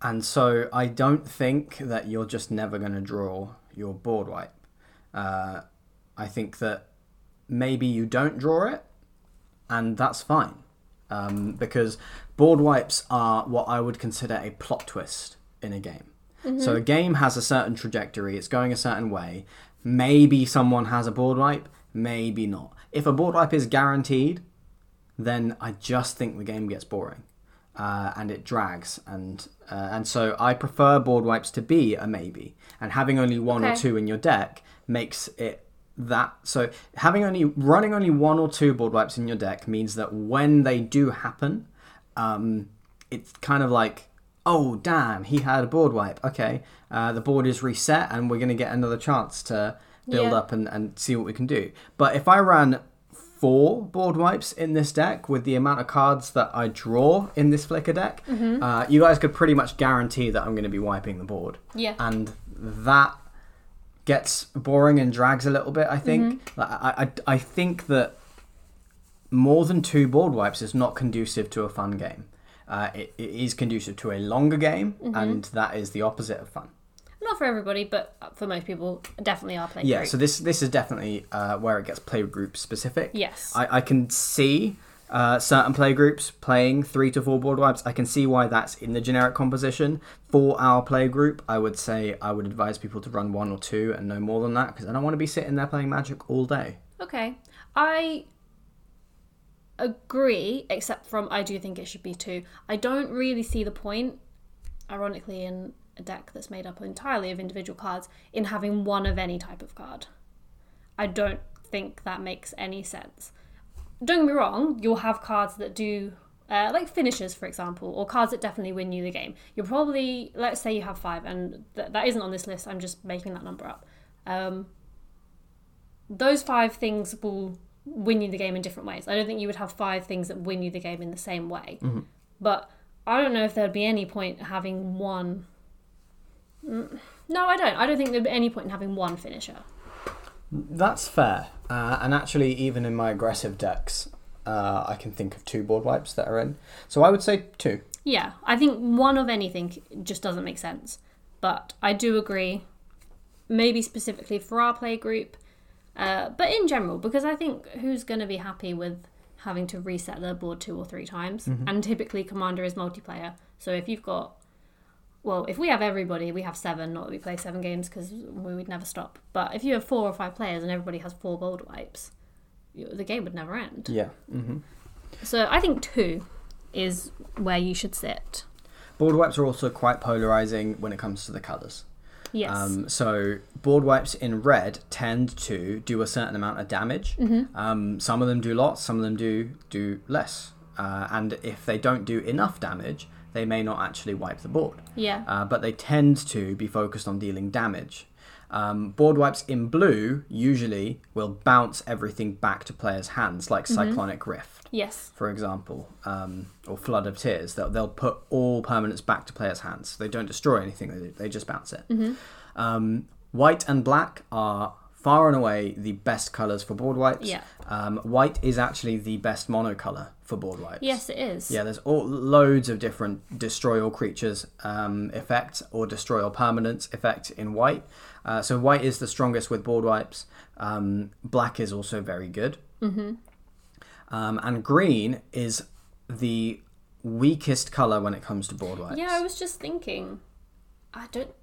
Speaker 1: and so I don't think that you're just never going to draw your board wipe. Uh, I think that maybe you don't draw it, and that's fine. Um, because board wipes are what I would consider a plot twist in a game. So a game has a certain trajectory, it's going a certain way. Maybe someone has a board wipe, maybe not. If a board wipe is guaranteed, then I just think the game gets boring. Uh, and it drags, and uh, and so I prefer board wipes to be a maybe, and having only one or two in your deck makes it that. So having only running only one or two board wipes in your deck means that when they do happen, um, it's kind of like, oh damn, he had a board wipe. Okay, uh, the board is reset, and we're gonna get another chance to build
Speaker 3: Yeah.
Speaker 1: up and, and see what we can do. But if I ran four board wipes in this deck with the amount of cards that I draw in this flicker deck, uh, you guys could pretty much guarantee that I'm going to be wiping the board.
Speaker 3: Yeah.
Speaker 1: And that gets boring and drags a little bit, I think. Like, I, I, I think that more than two board wipes is not conducive to a fun game. Uh, it, it is conducive to a longer game, and that is the opposite of fun.
Speaker 3: Not for everybody, but for most people, definitely our play
Speaker 1: Yeah,
Speaker 3: group.
Speaker 1: so this this is definitely uh, where it gets play group specific.
Speaker 3: Yes.
Speaker 1: I, I can see uh, certain play groups playing three to four board wipes. I can see why that's in the generic composition. For our play group, I would say I would advise people to run one or two and no more than that because I don't want to be sitting there playing Magic all day.
Speaker 3: Okay. I agree, except from I do think it should be two. I don't really see the point, ironically, in a deck that's made up entirely of individual cards, in having one of any type of card. I don't think that makes any sense. Don't get me wrong, you'll have cards that do. Uh, like finishers, for example, or cards that definitely win you the game. You're probably, let's say you have five, and th- that isn't on this list, I'm just making that number up. Um, those five things will win you the game in different ways. I don't think you would have five things that win you the game in the same way. But I don't know if there'd be any point having one. Mm, No, I don't. I don't think there'd be any point in having one finisher.
Speaker 1: That's fair. Uh, and actually, even in my aggressive decks, uh, I can think of two board wipes that are in. So I would say two.
Speaker 3: Yeah, I think one of anything just doesn't make sense. But I do agree, maybe specifically for our play group, uh, but in general, because I think who's going to be happy with having to reset their board two or three times? And typically, Commander is multiplayer. So if you've got, well, if we have everybody, we have seven, not that we play seven games because we would never stop. But if you have four or five players and everybody has four board wipes, you- the game would never end.
Speaker 1: Yeah. hmm
Speaker 3: So I think two is where you should sit.
Speaker 1: Board wipes are also quite polarizing when it comes to the colors.
Speaker 3: Yes.
Speaker 1: Um, so board wipes in red tend to do a certain amount of damage.
Speaker 3: Mm-hmm.
Speaker 1: Um, some of them do lots, some of them do do less. Uh, and if they don't do enough damage, they may not actually wipe the board.
Speaker 3: yeah.
Speaker 1: Uh, but they tend to be focused on dealing damage. Um, board wipes in blue usually will bounce everything back to players' hands, like
Speaker 3: Mm-hmm.
Speaker 1: Cyclonic Rift
Speaker 3: yes.
Speaker 1: for example, um, or Flood of Tears, they'll, they'll put all permanents back to players' hands. They don't destroy anything, they, they just bounce it.
Speaker 3: Mm-hmm.
Speaker 1: Um, white and black are far and away the best colours for board wipes.
Speaker 3: Yeah.
Speaker 1: Um, white is actually the best monocolour for board wipes.
Speaker 3: Yes, it is.
Speaker 1: Yeah, there's all, loads of different destroy all creatures um, effects or destroy all permanents effect in white. Uh, so white is the strongest with board wipes. Um, black is also very good. Mm-hmm. Um, and green is the weakest color when it comes to board wipes.
Speaker 3: Yeah, I was just thinking. I don't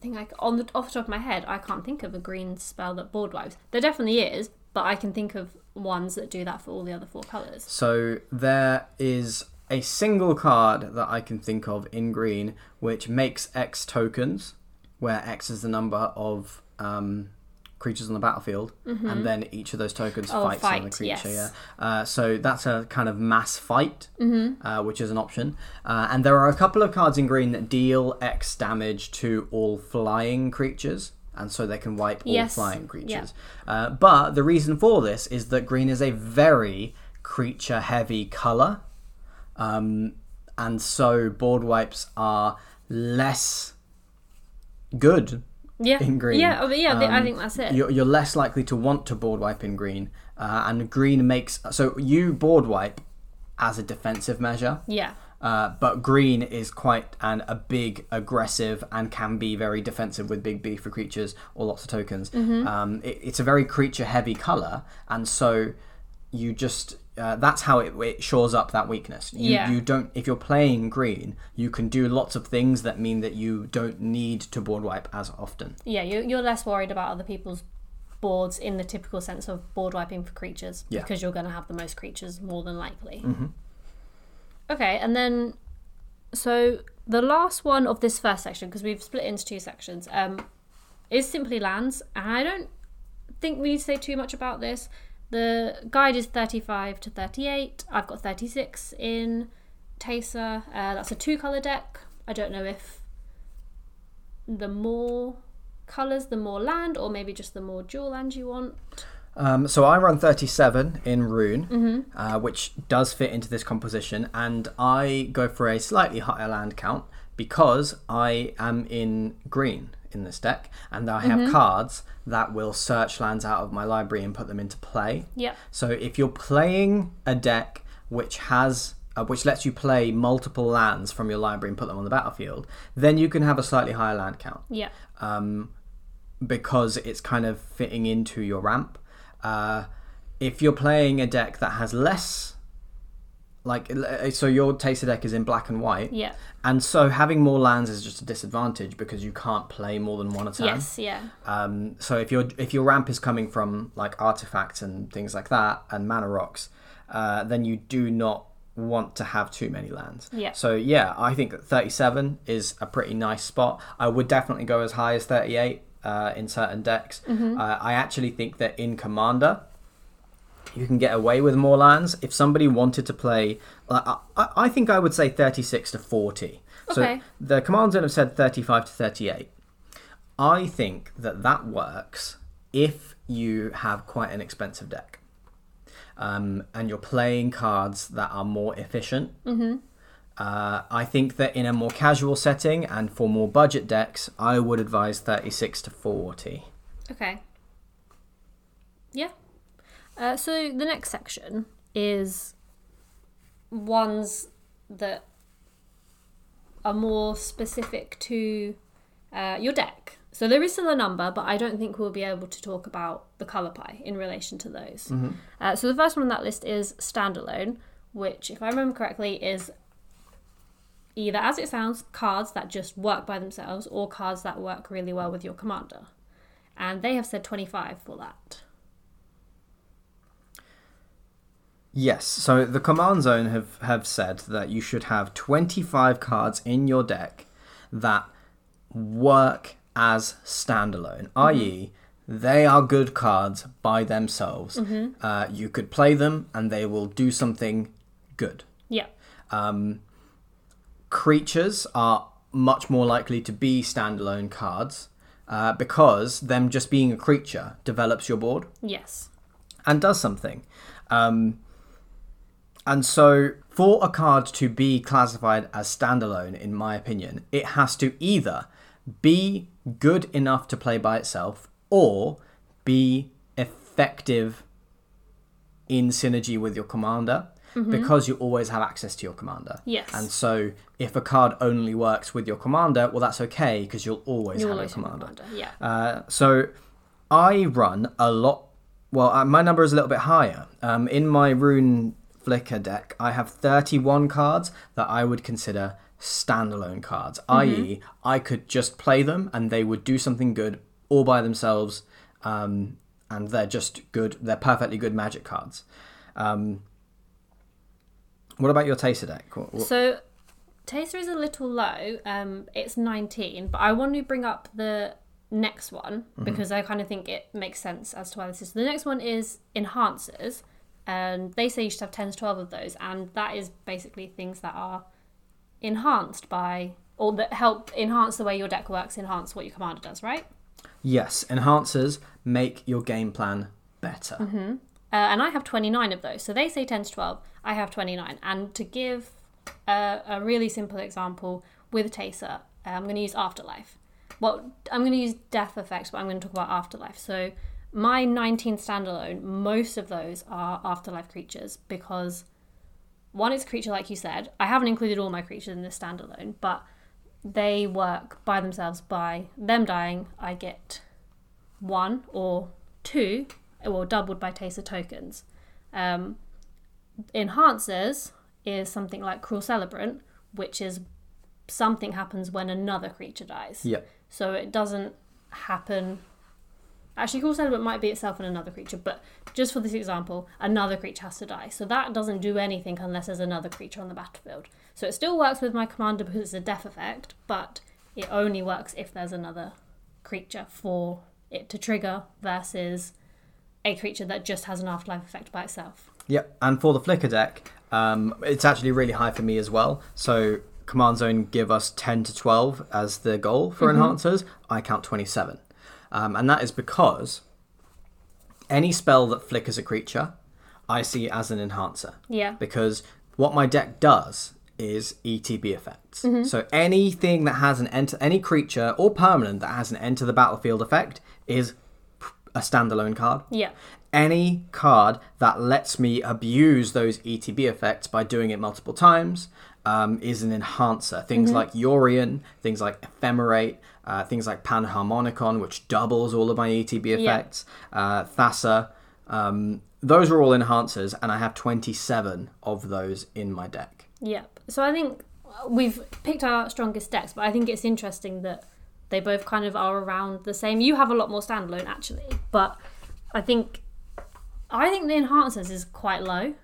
Speaker 3: think I on the off the top of my head I can't think of a green spell that board wipes. There definitely is, but I can think of ones that do that for all the other four colors.
Speaker 1: So there is a single card that I can think of in green which makes X tokens, where X is the number of um, creatures on the battlefield, and then each of those tokens
Speaker 3: Mm-hmm. Oh,
Speaker 1: fights another
Speaker 3: fight,
Speaker 1: creature.
Speaker 3: yes.
Speaker 1: Yeah. Uh, so that's a kind of mass fight,
Speaker 3: Mm-hmm.
Speaker 1: uh, which is an option. Uh, and there are a couple of cards in green that deal X damage to all flying creatures. And so they can wipe all
Speaker 3: Yes,
Speaker 1: flying
Speaker 3: yeah.
Speaker 1: creatures. Uh, but the reason for this is that green is a very creature heavy color. Um, and so board wipes are less good
Speaker 3: Yeah,
Speaker 1: in green.
Speaker 3: Yeah, oh, yeah. I
Speaker 1: Um,
Speaker 3: think that's it.
Speaker 1: You're, you're less likely to want to board wipe in green. Uh, and green makes. So you board wipe as a defensive measure.
Speaker 3: Yeah,
Speaker 1: Uh, but green is quite an, a big, aggressive, and can be very defensive with big B for creatures or lots of tokens.
Speaker 3: Mm-hmm.
Speaker 1: Um, it, it's a very creature-heavy color, and so you just uh, that's how it, it shores up that weakness. You,
Speaker 3: Yeah.
Speaker 1: you don't if you're playing green, you can do lots of things that mean that you don't need to board wipe as often.
Speaker 3: yeah. You're, you're less worried about other people's boards in the typical sense of board wiping for creatures
Speaker 1: Yeah.
Speaker 3: because you're going to have the most creatures more than likely. Okay, and then so the last one of this first section because we've split into two sections um, is simply lands, and I don't think we need to say too much about this. The guide is 35 to 38. I've got 36 in Teysa. Uh, that's a two color deck. I don't know if the more colors, the more land, or maybe just the more dual land you want.
Speaker 1: Um, so I run 37 in Roon, uh, which does fit into this composition, and I go for a slightly higher land count because I am in green in this deck, and I have cards that will search lands out of my library and put them into play.
Speaker 3: Yep.
Speaker 1: So if you're playing a deck which has uh, which lets you play multiple lands from your library and put them on the battlefield, then you can have a slightly higher land count
Speaker 3: Yeah.
Speaker 1: um, because it's kind of fitting into your ramp. Uh, if you're playing a deck that has less, like, so your Teysa deck is in black and white,
Speaker 3: Yeah.
Speaker 1: and so having more lands is just a disadvantage because you can't play more than one at a time.
Speaker 3: Yes. Yeah.
Speaker 1: Um, so if your if your ramp is coming from like artifacts and things like that and mana rocks, uh, then you do not want to have too many lands.
Speaker 3: Yeah.
Speaker 1: So yeah, I think that 37 is a pretty nice spot. I would definitely go as high as 38 uh, in certain decks.
Speaker 3: Mm-hmm.
Speaker 1: Uh, I actually think that in Commander. You can get away with more lands if somebody wanted to play. Like, I, I think I would say 36 to 40. So the command zone have said 35 to 38. I think that that works if you have quite an expensive deck. Um, and you're playing cards that are more efficient. Mm-hmm. Uh, I think that in a more casual setting and for more budget decks, I would advise 36 to 40.
Speaker 3: Okay. Yeah. Uh, so the next section is ones that are more specific to uh, your deck. So there is still a number, but I don't think we'll be able to talk about the color pie in relation to those. Uh, so the first one on that list is standalone, which, if I remember correctly, is either as it sounds, cards that just work by themselves, or cards that work really well with your commander. And they have said 25 for that.
Speaker 1: Yes, so the command zone have, have said that you should have 25 cards in your deck that work as standalone, i.e., they are good cards by themselves. Uh, you could play them and they will do something good.
Speaker 3: Yeah.
Speaker 1: Um, creatures are much more likely to be standalone cards uh, because them just being a creature develops your board
Speaker 3: Yes.
Speaker 1: and does something. Um, and so, for a card to be classified as standalone, in my opinion, it has to either be good enough to play by itself or be effective in synergy with your commander because you always have access to your commander.
Speaker 3: Yes.
Speaker 1: And so, if a card only works with your commander, well, that's okay because you'll always
Speaker 3: You
Speaker 1: have
Speaker 3: always
Speaker 1: your
Speaker 3: a
Speaker 1: commander.
Speaker 3: Yeah.
Speaker 1: Uh, so I run a lot. Well, uh, my number is a little bit higher. Um, in my Roon Flicker deck, I have 31 cards that I would consider standalone cards, i.e., I could just play them and they would do something good all by themselves, um, and they're just good. They're perfectly good magic cards. Um, what about your Teysa deck? What- what-
Speaker 3: So, Taster is a little low. Um, it's 19, but I want to bring up the next one because I kind of think it makes sense as to why this is. The next one is enhancers, and they say you should have 10 to 12 of those, and that is basically things that are enhanced by or that help enhance the way your deck works, enhance what your commander does, right?
Speaker 1: Yes, enhancers make your game plan better.
Speaker 3: Uh, and I have 29 of those. So they say 10 to 12. I have 29. And to give a, a really simple example with Teysa, uh, I'm going to use Afterlife. Well, I'm going to use Death Effects, but I'm going to talk about Afterlife. So my 19 standalone, most of those are Afterlife creatures because one is a creature, like you said. I haven't included all my creatures in this standalone, but they work by themselves. By them dying, I get one or two, or doubled by Teysa tokens. Um, enhancers is something like Cruel Celebrant, which is something happens when another creature dies.
Speaker 1: Yeah.
Speaker 3: So it doesn't happen. Actually, Cruel Celebrant might be itself and another creature, but just for this example, another creature has to die. So that doesn't do anything unless there's another creature on the battlefield. So it still works with my commander because it's a death effect, but it only works if there's another creature for it to trigger versus a creature that just has an afterlife effect by itself.
Speaker 1: Yep, and for the Flicker deck, um, it's actually really high for me as well. So Command Zone give us 10 to 12 as the goal for enhancers. I count 27. Um, and that is because any spell that flickers a creature, I see as an enhancer.
Speaker 3: Yeah.
Speaker 1: Because what my deck does is ETB effects.
Speaker 3: Mm-hmm.
Speaker 1: So anything that has an enter, any creature or permanent that has an enter the battlefield effect is a standalone card.
Speaker 3: Yeah.
Speaker 1: Any card that lets me abuse those ETB effects by doing it multiple times um, is an enhancer. Things like Yorion, things like Ephemerate, uh, things like Panharmonicon, which doubles all of my ETB effects, uh, Thassa. Um, those are all enhancers, and I have 27 of those in my deck.
Speaker 3: Yep. So I think we've picked our strongest decks, but I think it's interesting that they both kind of are around the same. You have a lot more standalone actually, but I think I think the enhancers is quite low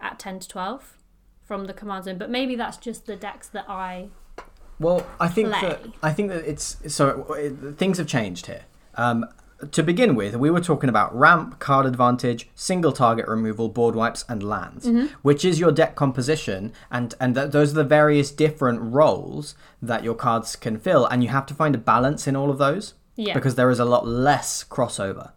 Speaker 3: at 10 to 12 from the command zone, but maybe that's just the decks that I
Speaker 1: Well, I think
Speaker 3: Play.
Speaker 1: that I think that it's so it, things have changed here. Um, to begin with, we were talking about ramp, card advantage, single target removal, board wipes, and lands, which is your deck composition, and and th- those are the various different roles that your cards can fill, and you have to find a balance in all of those
Speaker 3: Yeah.
Speaker 1: because there is a lot less crossover.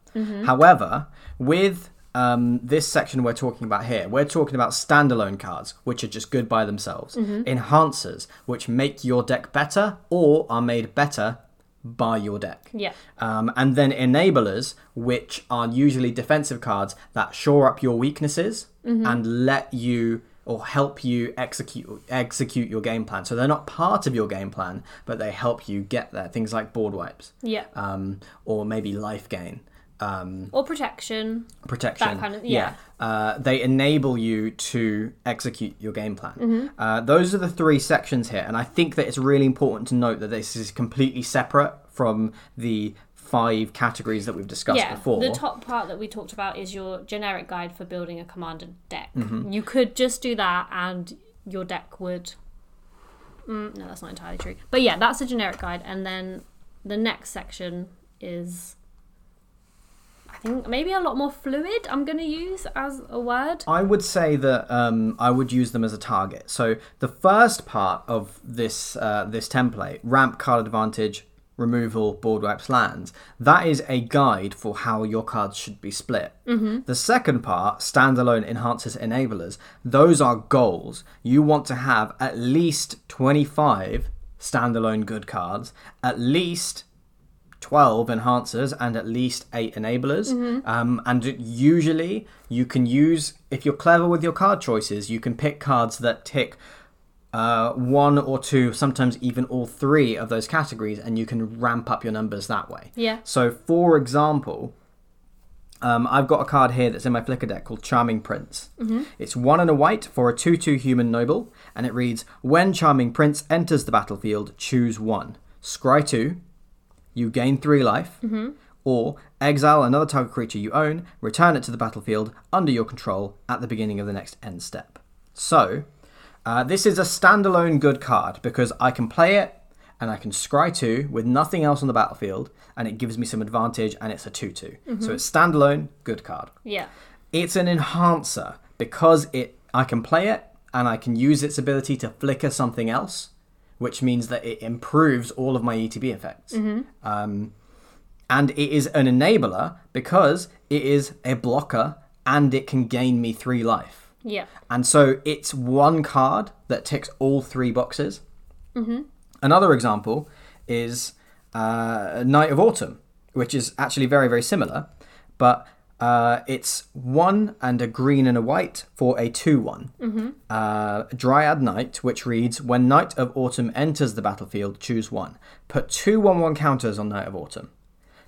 Speaker 1: However, with um, this section we're talking about here, we're talking about standalone cards, which are just good by themselves. Enhancers, which make your deck better or are made better by your deck.
Speaker 3: yeah.
Speaker 1: Um, and then enablers, which are usually defensive cards that shore up your weaknesses and let you or help you execute execute your game plan. So they're not part of your game plan, but they help you get there. Things like board wipes,
Speaker 3: Yeah.
Speaker 1: um, or maybe life gain. Um,
Speaker 3: Or protection.
Speaker 1: protection.
Speaker 3: That kind of- yeah.
Speaker 1: Uh, they enable you to execute your game plan.
Speaker 3: Mm-hmm.
Speaker 1: Uh, those are the three sections here, and I think that it's really important to note that this is completely separate from the five categories that we've discussed
Speaker 3: yeah.
Speaker 1: before.
Speaker 3: The top part that we talked about is your generic guide for building a commander deck.
Speaker 1: Mm-hmm.
Speaker 3: You could just do that and your deck would. Mm, no, that's not entirely true. But yeah, that's a generic guide. And then the next section is. I think maybe a lot more fluid, I'm going to use as a word.
Speaker 1: I would say that um, I would use them as a target. So the first part of this uh, this template, ramp card advantage, removal, board wipes, lands, that is a guide for how your cards should be split. Mm-hmm. The second part, standalone enhancers, enablers, those are goals. You want to have at least twenty five standalone good cards, at least 12 enhancers and at least 8 enablers um, and usually you can use if you're clever with your card choices you can pick cards that tick uh, one or two sometimes even all three of those categories and you can ramp up your numbers that way
Speaker 3: Yeah.
Speaker 1: so for example um, I've got a card here that's in my Flicker deck called Charming Prince. It's one and a white for a 2 2 human noble, and it reads When Charming Prince enters the battlefield, choose one. Scry 2, you gain 3 life, or exile another target creature you own, return it to the battlefield under your control at the beginning of the next end step. So, uh, this is a standalone good card because I can play it and I can scry 2 with nothing else on the battlefield, and it gives me some advantage, and it's a 2 2. So it's standalone, good card.
Speaker 3: Yeah.
Speaker 1: It's an enhancer because it I can play it and I can use its ability to flicker something else, which means that it improves all of my ETB effects. Um, and it is an enabler because it is a blocker and it can gain me three life.
Speaker 3: Yeah.
Speaker 1: And so it's one card that ticks all three boxes. Another example is uh, Knight of Autumn, which is actually very, very similar, but uh, it's one and a green and a white for a 2 one. Uh, Dryad Knight, which reads When Knight of Autumn enters the battlefield, choose one. Put two 1 1 counters on Knight of Autumn.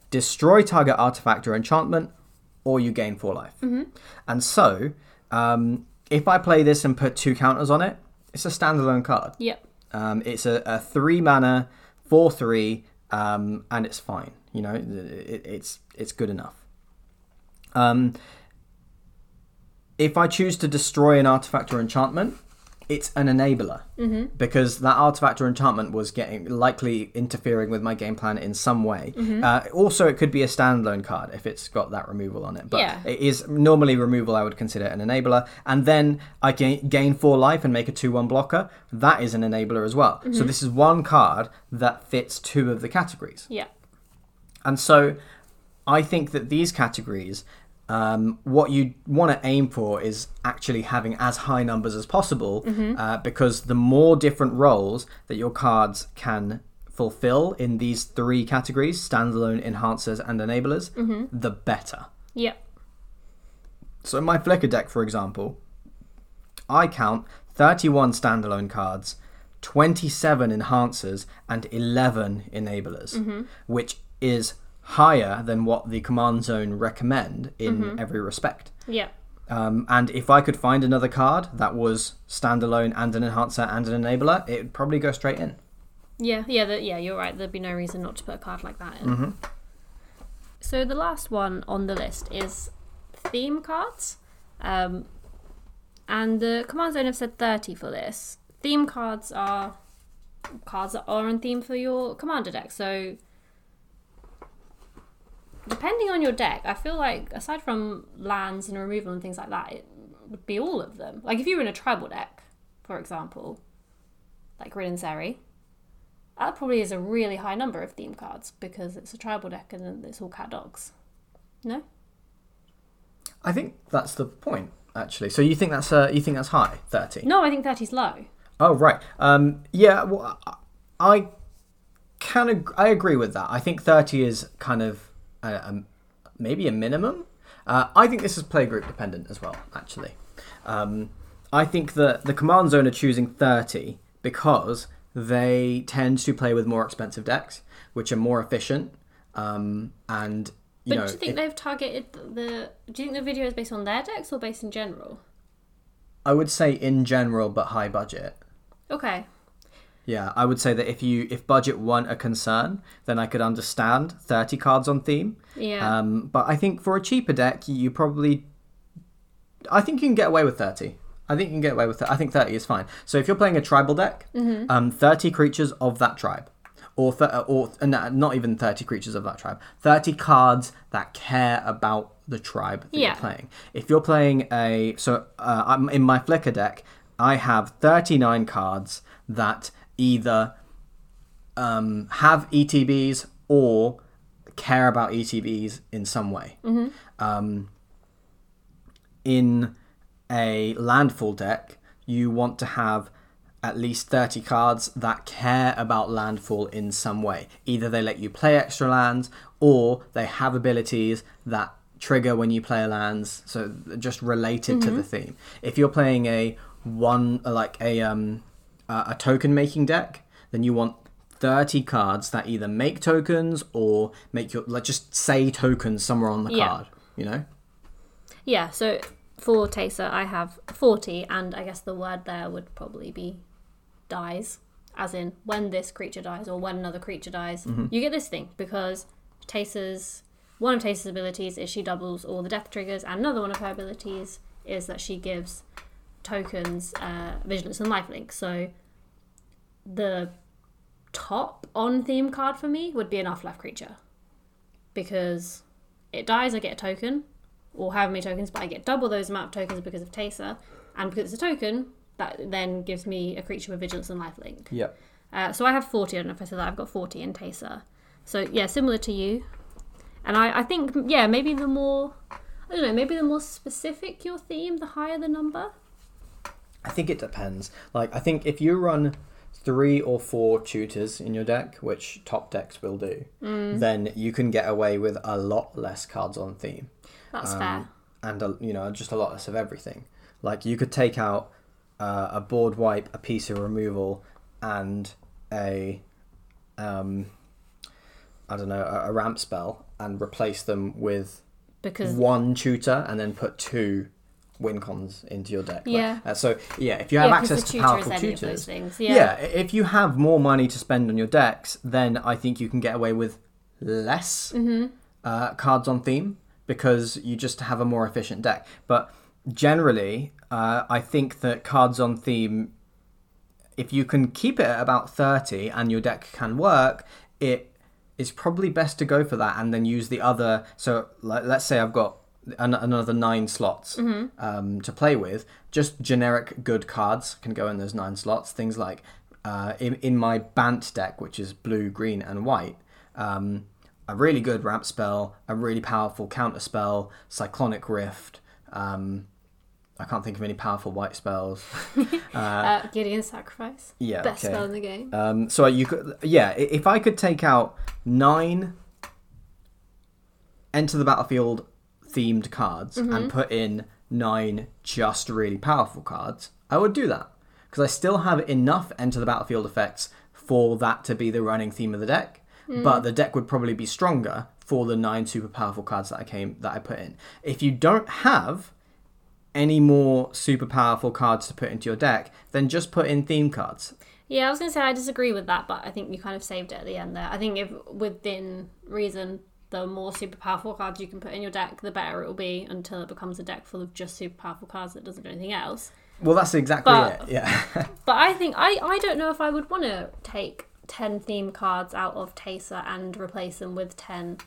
Speaker 1: Destroy target artifact or enchantment, or you gain 4 life. And so, um, if I play this and put two counters on it, it's a standalone card.
Speaker 3: Yep.
Speaker 1: Um, it's a, a three mana, four three, um, and it's fine. You know, it, it's it's good enough. Um, if I choose to destroy an artifact or enchantment, it's an enabler because that artifact or enchantment was getting likely interfering with my game plan in some way. Uh, also, it could be a standalone card if it's got that removal on it, but
Speaker 3: Yeah.
Speaker 1: it is normally removal. I would consider an enabler, and then I gain, gain four life and make a two-one blocker. That is an enabler as well. So this is one card that fits two of the categories.
Speaker 3: Yeah.
Speaker 1: And so I think that these categories um, what you want to aim for is actually having as high numbers as possible uh, because the more different roles that your cards can fulfill in these three categories standalone, enhancers, and enablers the better.
Speaker 3: Yep.
Speaker 1: So my Flicker deck, for example, I count 31 standalone cards, 27 enhancers, and 11 enablers, which is higher than what the command zone recommend in every respect.
Speaker 3: Yeah.
Speaker 1: Um, and if I could find another card that was standalone and an enhancer and an enabler, it would probably go straight in.
Speaker 3: Yeah, yeah, the, yeah. You're right. There'd be no reason not to put a card like that in. So the last one on the list is theme cards, um, and the command zone have said thirty for this. Theme cards are cards that are on theme for your commander deck. So depending on your deck, I feel like aside from lands and removal and things like that, it would be all of them. Like if you were in a tribal deck, for example, like Rin and Seri, that probably is a really high number of theme cards because it's a tribal deck and it's all cat dogs. No?
Speaker 1: I think that's the point, actually. So you think that's uh, you think that's high, thirty?
Speaker 3: No, I think 30's low.
Speaker 1: Oh right. Um, yeah. Well, I- I can ag- I agree with that. I think thirty is kind of a, maybe a minimum. Uh, I think this is playgroup dependent as well. Actually, um, I think that the command zone are choosing thirty because they tend to play with more expensive decks, which are more efficient. Um, and you
Speaker 3: But
Speaker 1: know,
Speaker 3: do you think
Speaker 1: it-
Speaker 3: they've targeted the. Do you think the video is based on their decks or based in general?
Speaker 1: I would say in general, but high budget.
Speaker 3: Okay.
Speaker 1: Yeah, I would say that if you if budget weren't a concern, then I could understand thirty cards on theme.
Speaker 3: Yeah.
Speaker 1: Um, but I think for a cheaper deck, you probably, I think you can get away with thirty. I think you can get away with that. I think thirty is fine. So if you're playing a tribal deck,
Speaker 3: Mm-hmm.
Speaker 1: um, thirty creatures of that tribe, or th- or and not even thirty creatures of that tribe, thirty cards that care about the tribe that
Speaker 3: Yeah.
Speaker 1: you're playing. If you're playing a so uh, I'm in my Flicker deck, I have thirty nine cards that either um, have ETBs or care about ETBs in some way. Um, in a landfall deck, you want to have at least 30 cards that care about landfall in some way. Either they let you play extra lands or they have abilities that trigger when you play lands, so just related to the theme. If you're playing a one like a um a a token making deck, then you want 30 cards that either make tokens or make your like just say tokens somewhere on the
Speaker 3: Yeah.
Speaker 1: card, you know?
Speaker 3: Yeah, so for Teysa, I have 40, and I guess the word there would probably be dies, as in when this creature dies or when another creature dies. You get this thing because Teysa's one of Teysa's abilities is she doubles all the death triggers, and another one of her abilities is that she gives tokens uh, vigilance and lifelink. So the top on theme card for me would be an afterlife creature because it dies, I get a token, or however many tokens, but I get double those amount of tokens because of Teysa, and because it's a token, that then gives me a creature with vigilance and lifelink.
Speaker 1: Yep.
Speaker 3: Uh, so I have 40, I don't know if I said that, I've got 40 in Teysa. So yeah, similar to you. And I, I think, yeah, maybe the more, I don't know, maybe the more specific your theme, the higher the number.
Speaker 1: I think it depends. Like, I think if you run three or four tutors in your deck, which top decks will do, then you can get away with a lot less cards on theme.
Speaker 3: That's
Speaker 1: Um,
Speaker 3: fair.
Speaker 1: And, a, you know, just a lot less of everything. Like, you could take out uh, a board wipe, a piece of removal, and a, um, I don't know, a, a ramp spell, and replace them with
Speaker 3: Because,
Speaker 1: one tutor and then put two win cons into your deck. Like,
Speaker 3: Yeah.
Speaker 1: uh, so yeah, if you have
Speaker 3: yeah,
Speaker 1: access to powerful
Speaker 3: any of those
Speaker 1: tutors,
Speaker 3: things.
Speaker 1: yeah.
Speaker 3: Yeah.
Speaker 1: if you have more money to spend on your decks, then I think you can get away with less
Speaker 3: Mm-hmm.
Speaker 1: uh, cards on theme because you just have a more efficient deck. But generally, uh, I think that cards on theme, if you can keep it at about thirty and your deck can work, it is probably best to go for that and then use the other. So like, let's say I've got an- another nine slots um, to play with. Just generic good cards can go in those nine slots. Things like uh, in in my Bant deck, which is blue, green, and white. Um, a really good ramp spell, a really powerful counter spell, Cyclonic Rift. Um, I can't think of any powerful white spells.
Speaker 3: Uh, Gideon's Sacrifice.
Speaker 1: Yeah,
Speaker 3: Best
Speaker 1: okay.
Speaker 3: spell in the game.
Speaker 1: Um, so you could, yeah, if I could take out nine enter the battlefield themed cards and mm-hmm. put in nine just really powerful cards, I would do that because I still have enough enter the battlefield effects for that to be the running theme of the deck. Mm. But the deck would probably be stronger for the nine super powerful cards that I came that I put in. If you don't have any more super powerful cards to put into your deck, then just put in theme cards.
Speaker 3: Yeah, I was gonna say I disagree with that, but I think you kind of saved it at the end there. I think if within reason, the more super powerful cards you can put in your deck, the better it will be until it becomes a deck full of just super powerful cards that doesn't do anything else.
Speaker 1: Well, that's exactly
Speaker 3: But-
Speaker 1: it. Yeah.
Speaker 3: But I think I I don't know if I would want to take ten theme cards out of Teysa and replace them with ten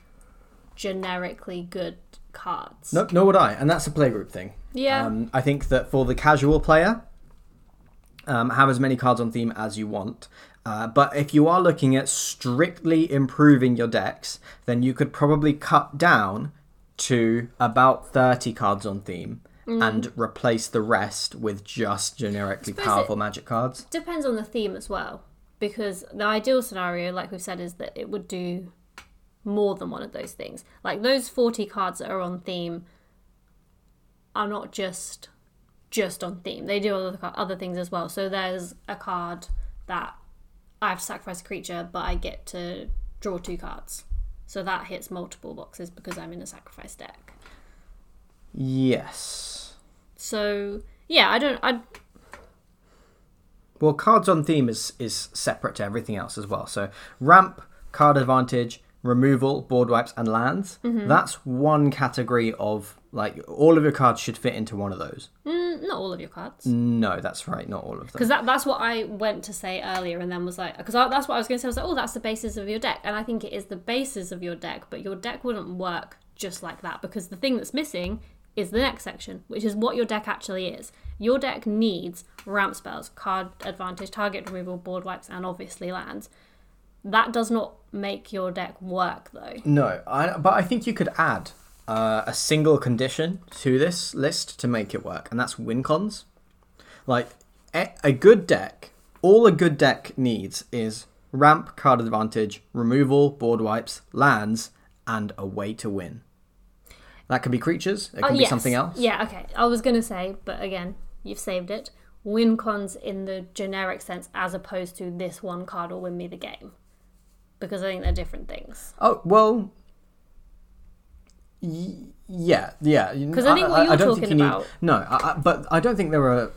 Speaker 3: generically good cards.
Speaker 1: no, nor would I, and that's a playgroup thing.
Speaker 3: Yeah.
Speaker 1: Um, I think that for the casual player, um, have as many cards on theme as you want. Uh, but if you are looking at strictly improving your decks, then you could probably cut down to about 30 cards on theme and replace the rest with just generically
Speaker 3: Mm.
Speaker 1: Powerful magic cards.
Speaker 3: depends on the theme as well because the ideal scenario like we've said is that it would do more than one of those things like those 40 cards that are on theme are not just just on theme they do other, other things as well so there's a card that i have to sacrifice a creature but i get to draw two cards so that hits multiple boxes because i'm in a sacrifice deck
Speaker 1: Yes.
Speaker 3: so yeah i don't i
Speaker 1: Well, cards on theme is is separate to everything else as well. So ramp, card advantage, removal, board wipes, and lands.
Speaker 3: Mm-hmm.
Speaker 1: That's one category of like all of your cards should fit into one of those.
Speaker 3: mm, not all of your cards
Speaker 1: No, that's right, not all of them.
Speaker 3: because that, that's what I went to say earlier, and then was like, because that's what I was going to say. I was like, oh, that's the basis of your deck, and I think it is the basis of your deck, but your deck wouldn't work just like that because the thing that's missing is the next section, which is what your deck actually is. Your deck needs ramp spells, card advantage, target removal, board wipes, and obviously lands. That does not make your deck work though.
Speaker 1: No, I, but I think you could add uh, a single condition to this list to make it work, and that's win cons. Like a, a good deck, all a good deck needs is ramp, card advantage, removal, board wipes, lands, and a way to win. That could be creatures. It
Speaker 3: Oh,
Speaker 1: can be
Speaker 3: yes.
Speaker 1: something else.
Speaker 3: Yeah, okay. I was going to say, but again, you've saved it. Win cons in the generic sense as opposed to this one card will win me the game. Because I think they're different things.
Speaker 1: Oh well. Y- yeah,
Speaker 3: Because I think what you're
Speaker 1: don't
Speaker 3: talking
Speaker 1: you
Speaker 3: about-
Speaker 1: Need, no, I, I, but I don't think there are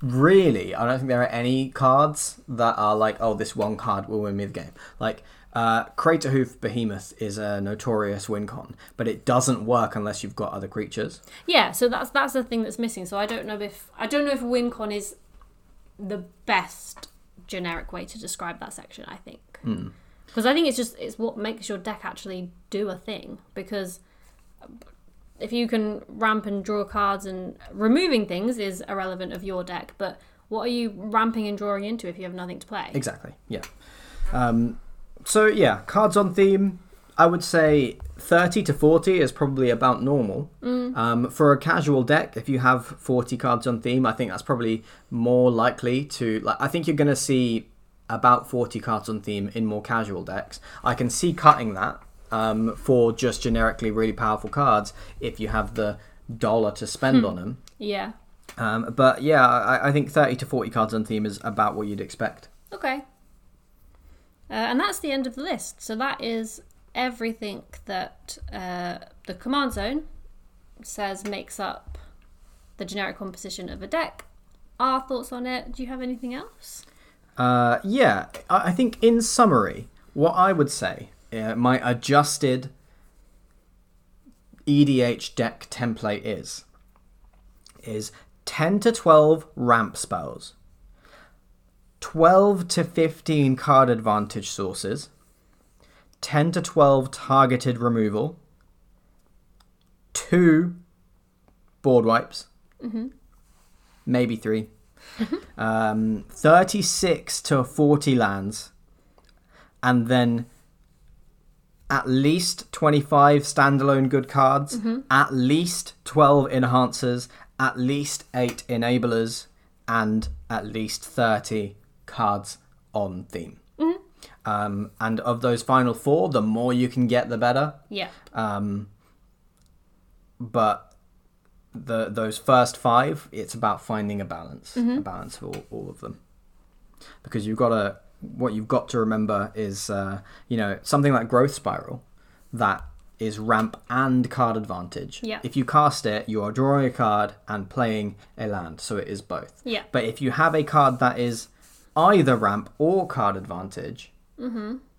Speaker 1: really. I don't think there are any cards that are like, oh, this one card will win me the game. Like, uh, Craterhoof Behemoth is a notorious win con, but it doesn't work unless you've got other creatures.
Speaker 3: Yeah, so that's that's the thing that's missing. So I don't know if I don't know if win con is the best generic way to describe that section, I think. Because I think it's just it's what makes your deck actually do a thing because if you can ramp and draw cards and removing things is irrelevant of your deck, but what are you ramping and drawing into if you have nothing to play?
Speaker 1: Exactly. Yeah. Um, so yeah, cards on theme. I would say thirty to forty is probably about normal. Um, for a casual deck, if you have forty cards on theme, I think that's probably more likely to. Like, I think you're going to see about forty cards on theme in more casual decks. I can see cutting that um, for just generically really powerful cards if you have the dollar to spend on them.
Speaker 3: Yeah.
Speaker 1: Um, but yeah, I, I think thirty to forty cards on theme is about what you'd expect.
Speaker 3: Okay. Uh, and that's the end of the list. So that is everything that uh, the command zone says makes up the generic composition of a deck. Our thoughts on it. Do you have anything else?
Speaker 1: Uh, yeah, I I think in summary, what I would say, uh, my adjusted EDH deck template is, is 10 to 12 ramp spells, 12 to 15 card advantage sources, 10 to 12 targeted removal, 2 board wipes, maybe 3, um, 36 to 40 lands, and then at least 25 standalone good cards, at least 12 enhancers, at least 8 enablers, and at least 30 cards on theme. Um, and of those final four, the more you can get, the better.
Speaker 3: Yeah.
Speaker 1: Um, but the those first five, it's about finding a balance, a balance for all, all of them, because you've got to. What you've got to remember is, uh, you know, something like Growth Spiral, that is ramp and card advantage.
Speaker 3: Yeah.
Speaker 1: If you cast it, you are drawing a card and playing a land, so it is both.
Speaker 3: Yeah.
Speaker 1: But if you have a card that is either ramp or card advantage,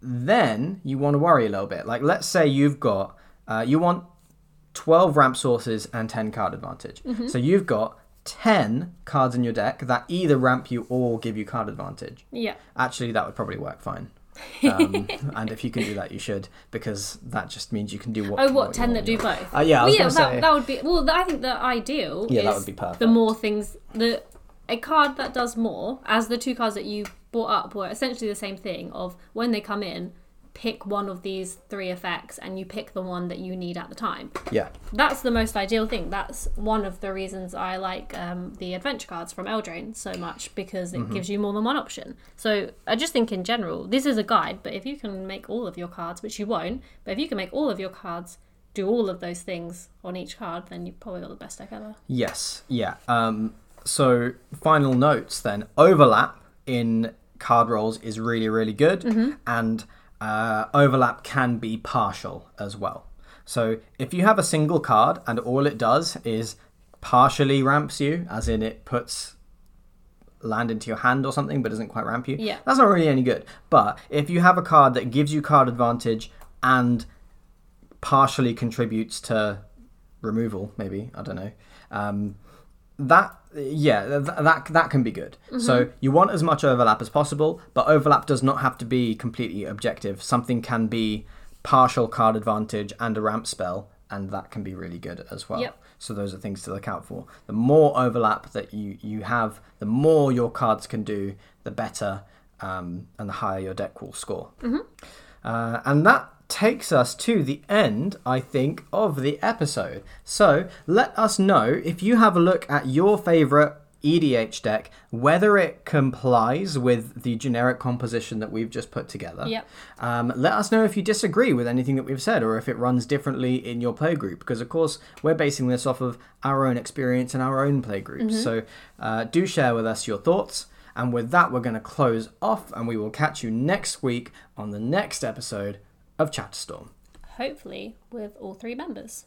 Speaker 1: then you want to worry a little bit. Like, let's say you've got, uh, you want 12 ramp sources and 10 card advantage. So you've got 10 cards in your deck that either ramp you or give you card advantage.
Speaker 3: Yeah.
Speaker 1: Actually, that would probably work fine. Um, and if you can do that, you should, because that just means you can do what.
Speaker 3: Oh, what
Speaker 1: you
Speaker 3: ten that do both?
Speaker 1: Uh, yeah, I
Speaker 3: well, yeah, that,
Speaker 1: say-
Speaker 3: that would be. Well, I think the ideal.
Speaker 1: Yeah, that
Speaker 3: is
Speaker 1: would be perfect.
Speaker 3: The more things, the a card that does more, as the two cards that you brought up were essentially the same thing. Of when they come in, pick one of these three effects, and you pick the one that you need at the time.
Speaker 1: Yeah,
Speaker 3: That's the most ideal thing. That's one of the reasons I like um, the adventure cards from Eldraine so much because
Speaker 1: Mm-hmm.
Speaker 3: it gives you more than one option. So I just think in general, this is a guide, but if you can make all of your cards, which you won't, but if you can make all of your cards do all of those things on each card, then you've probably got the best deck ever.
Speaker 1: Yes, yeah. Um, so, final notes then. Overlap in card roles is really, really good, and uh, overlap can be partial as well. So, if you have a single card and all it does is partially ramps you, as in it puts land into your hand or something but doesn't quite ramp you,
Speaker 3: Yeah.
Speaker 1: that's not really any good. But if you have a card that gives you card advantage and partially contributes to removal, maybe, I don't know. Um, that yeah th- that that can be good. So you want as much overlap as possible but overlap does not have to be completely objective. Something can be partial card advantage and a ramp spell and that can be really good as well.
Speaker 3: Yep.
Speaker 1: so those are things to look out for. The more overlap that you you have the more your cards can do the better um, and the higher your deck will score. Uh, and that takes us to the end, I think, of the episode. So let us know if you have a look at your favorite EDH deck, whether it complies with the generic composition that we've just put together.
Speaker 3: Yep.
Speaker 1: Um, let us know if you disagree with anything that we've said or if it runs differently in your playgroup, because of course we're basing this off of our own experience and our own playgroups. So uh, do share with us your thoughts. And with that, we're going to close off, and we will catch you next week on the next episode of Chatterstorm.
Speaker 3: Hopefully, with all three members.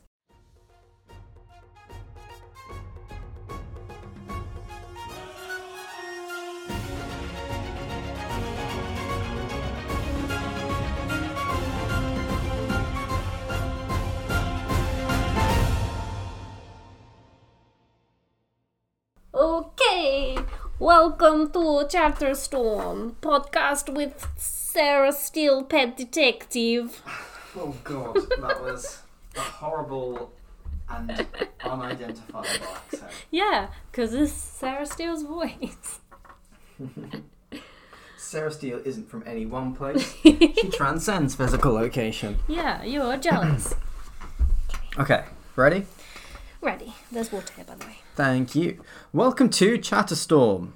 Speaker 3: Okay, welcome to Chatterstorm podcast with Sarah Steele, pet detective.
Speaker 1: Oh god, that was a horrible and unidentifiable accent.
Speaker 3: Yeah, because it's Sarah Steele's voice.
Speaker 1: Sarah Steele isn't from any one place. she transcends physical location.
Speaker 3: Yeah, you're jealous.
Speaker 1: Okay, ready?
Speaker 3: Ready. There's water here, by the way.
Speaker 1: Thank you. Welcome to Chatterstorm.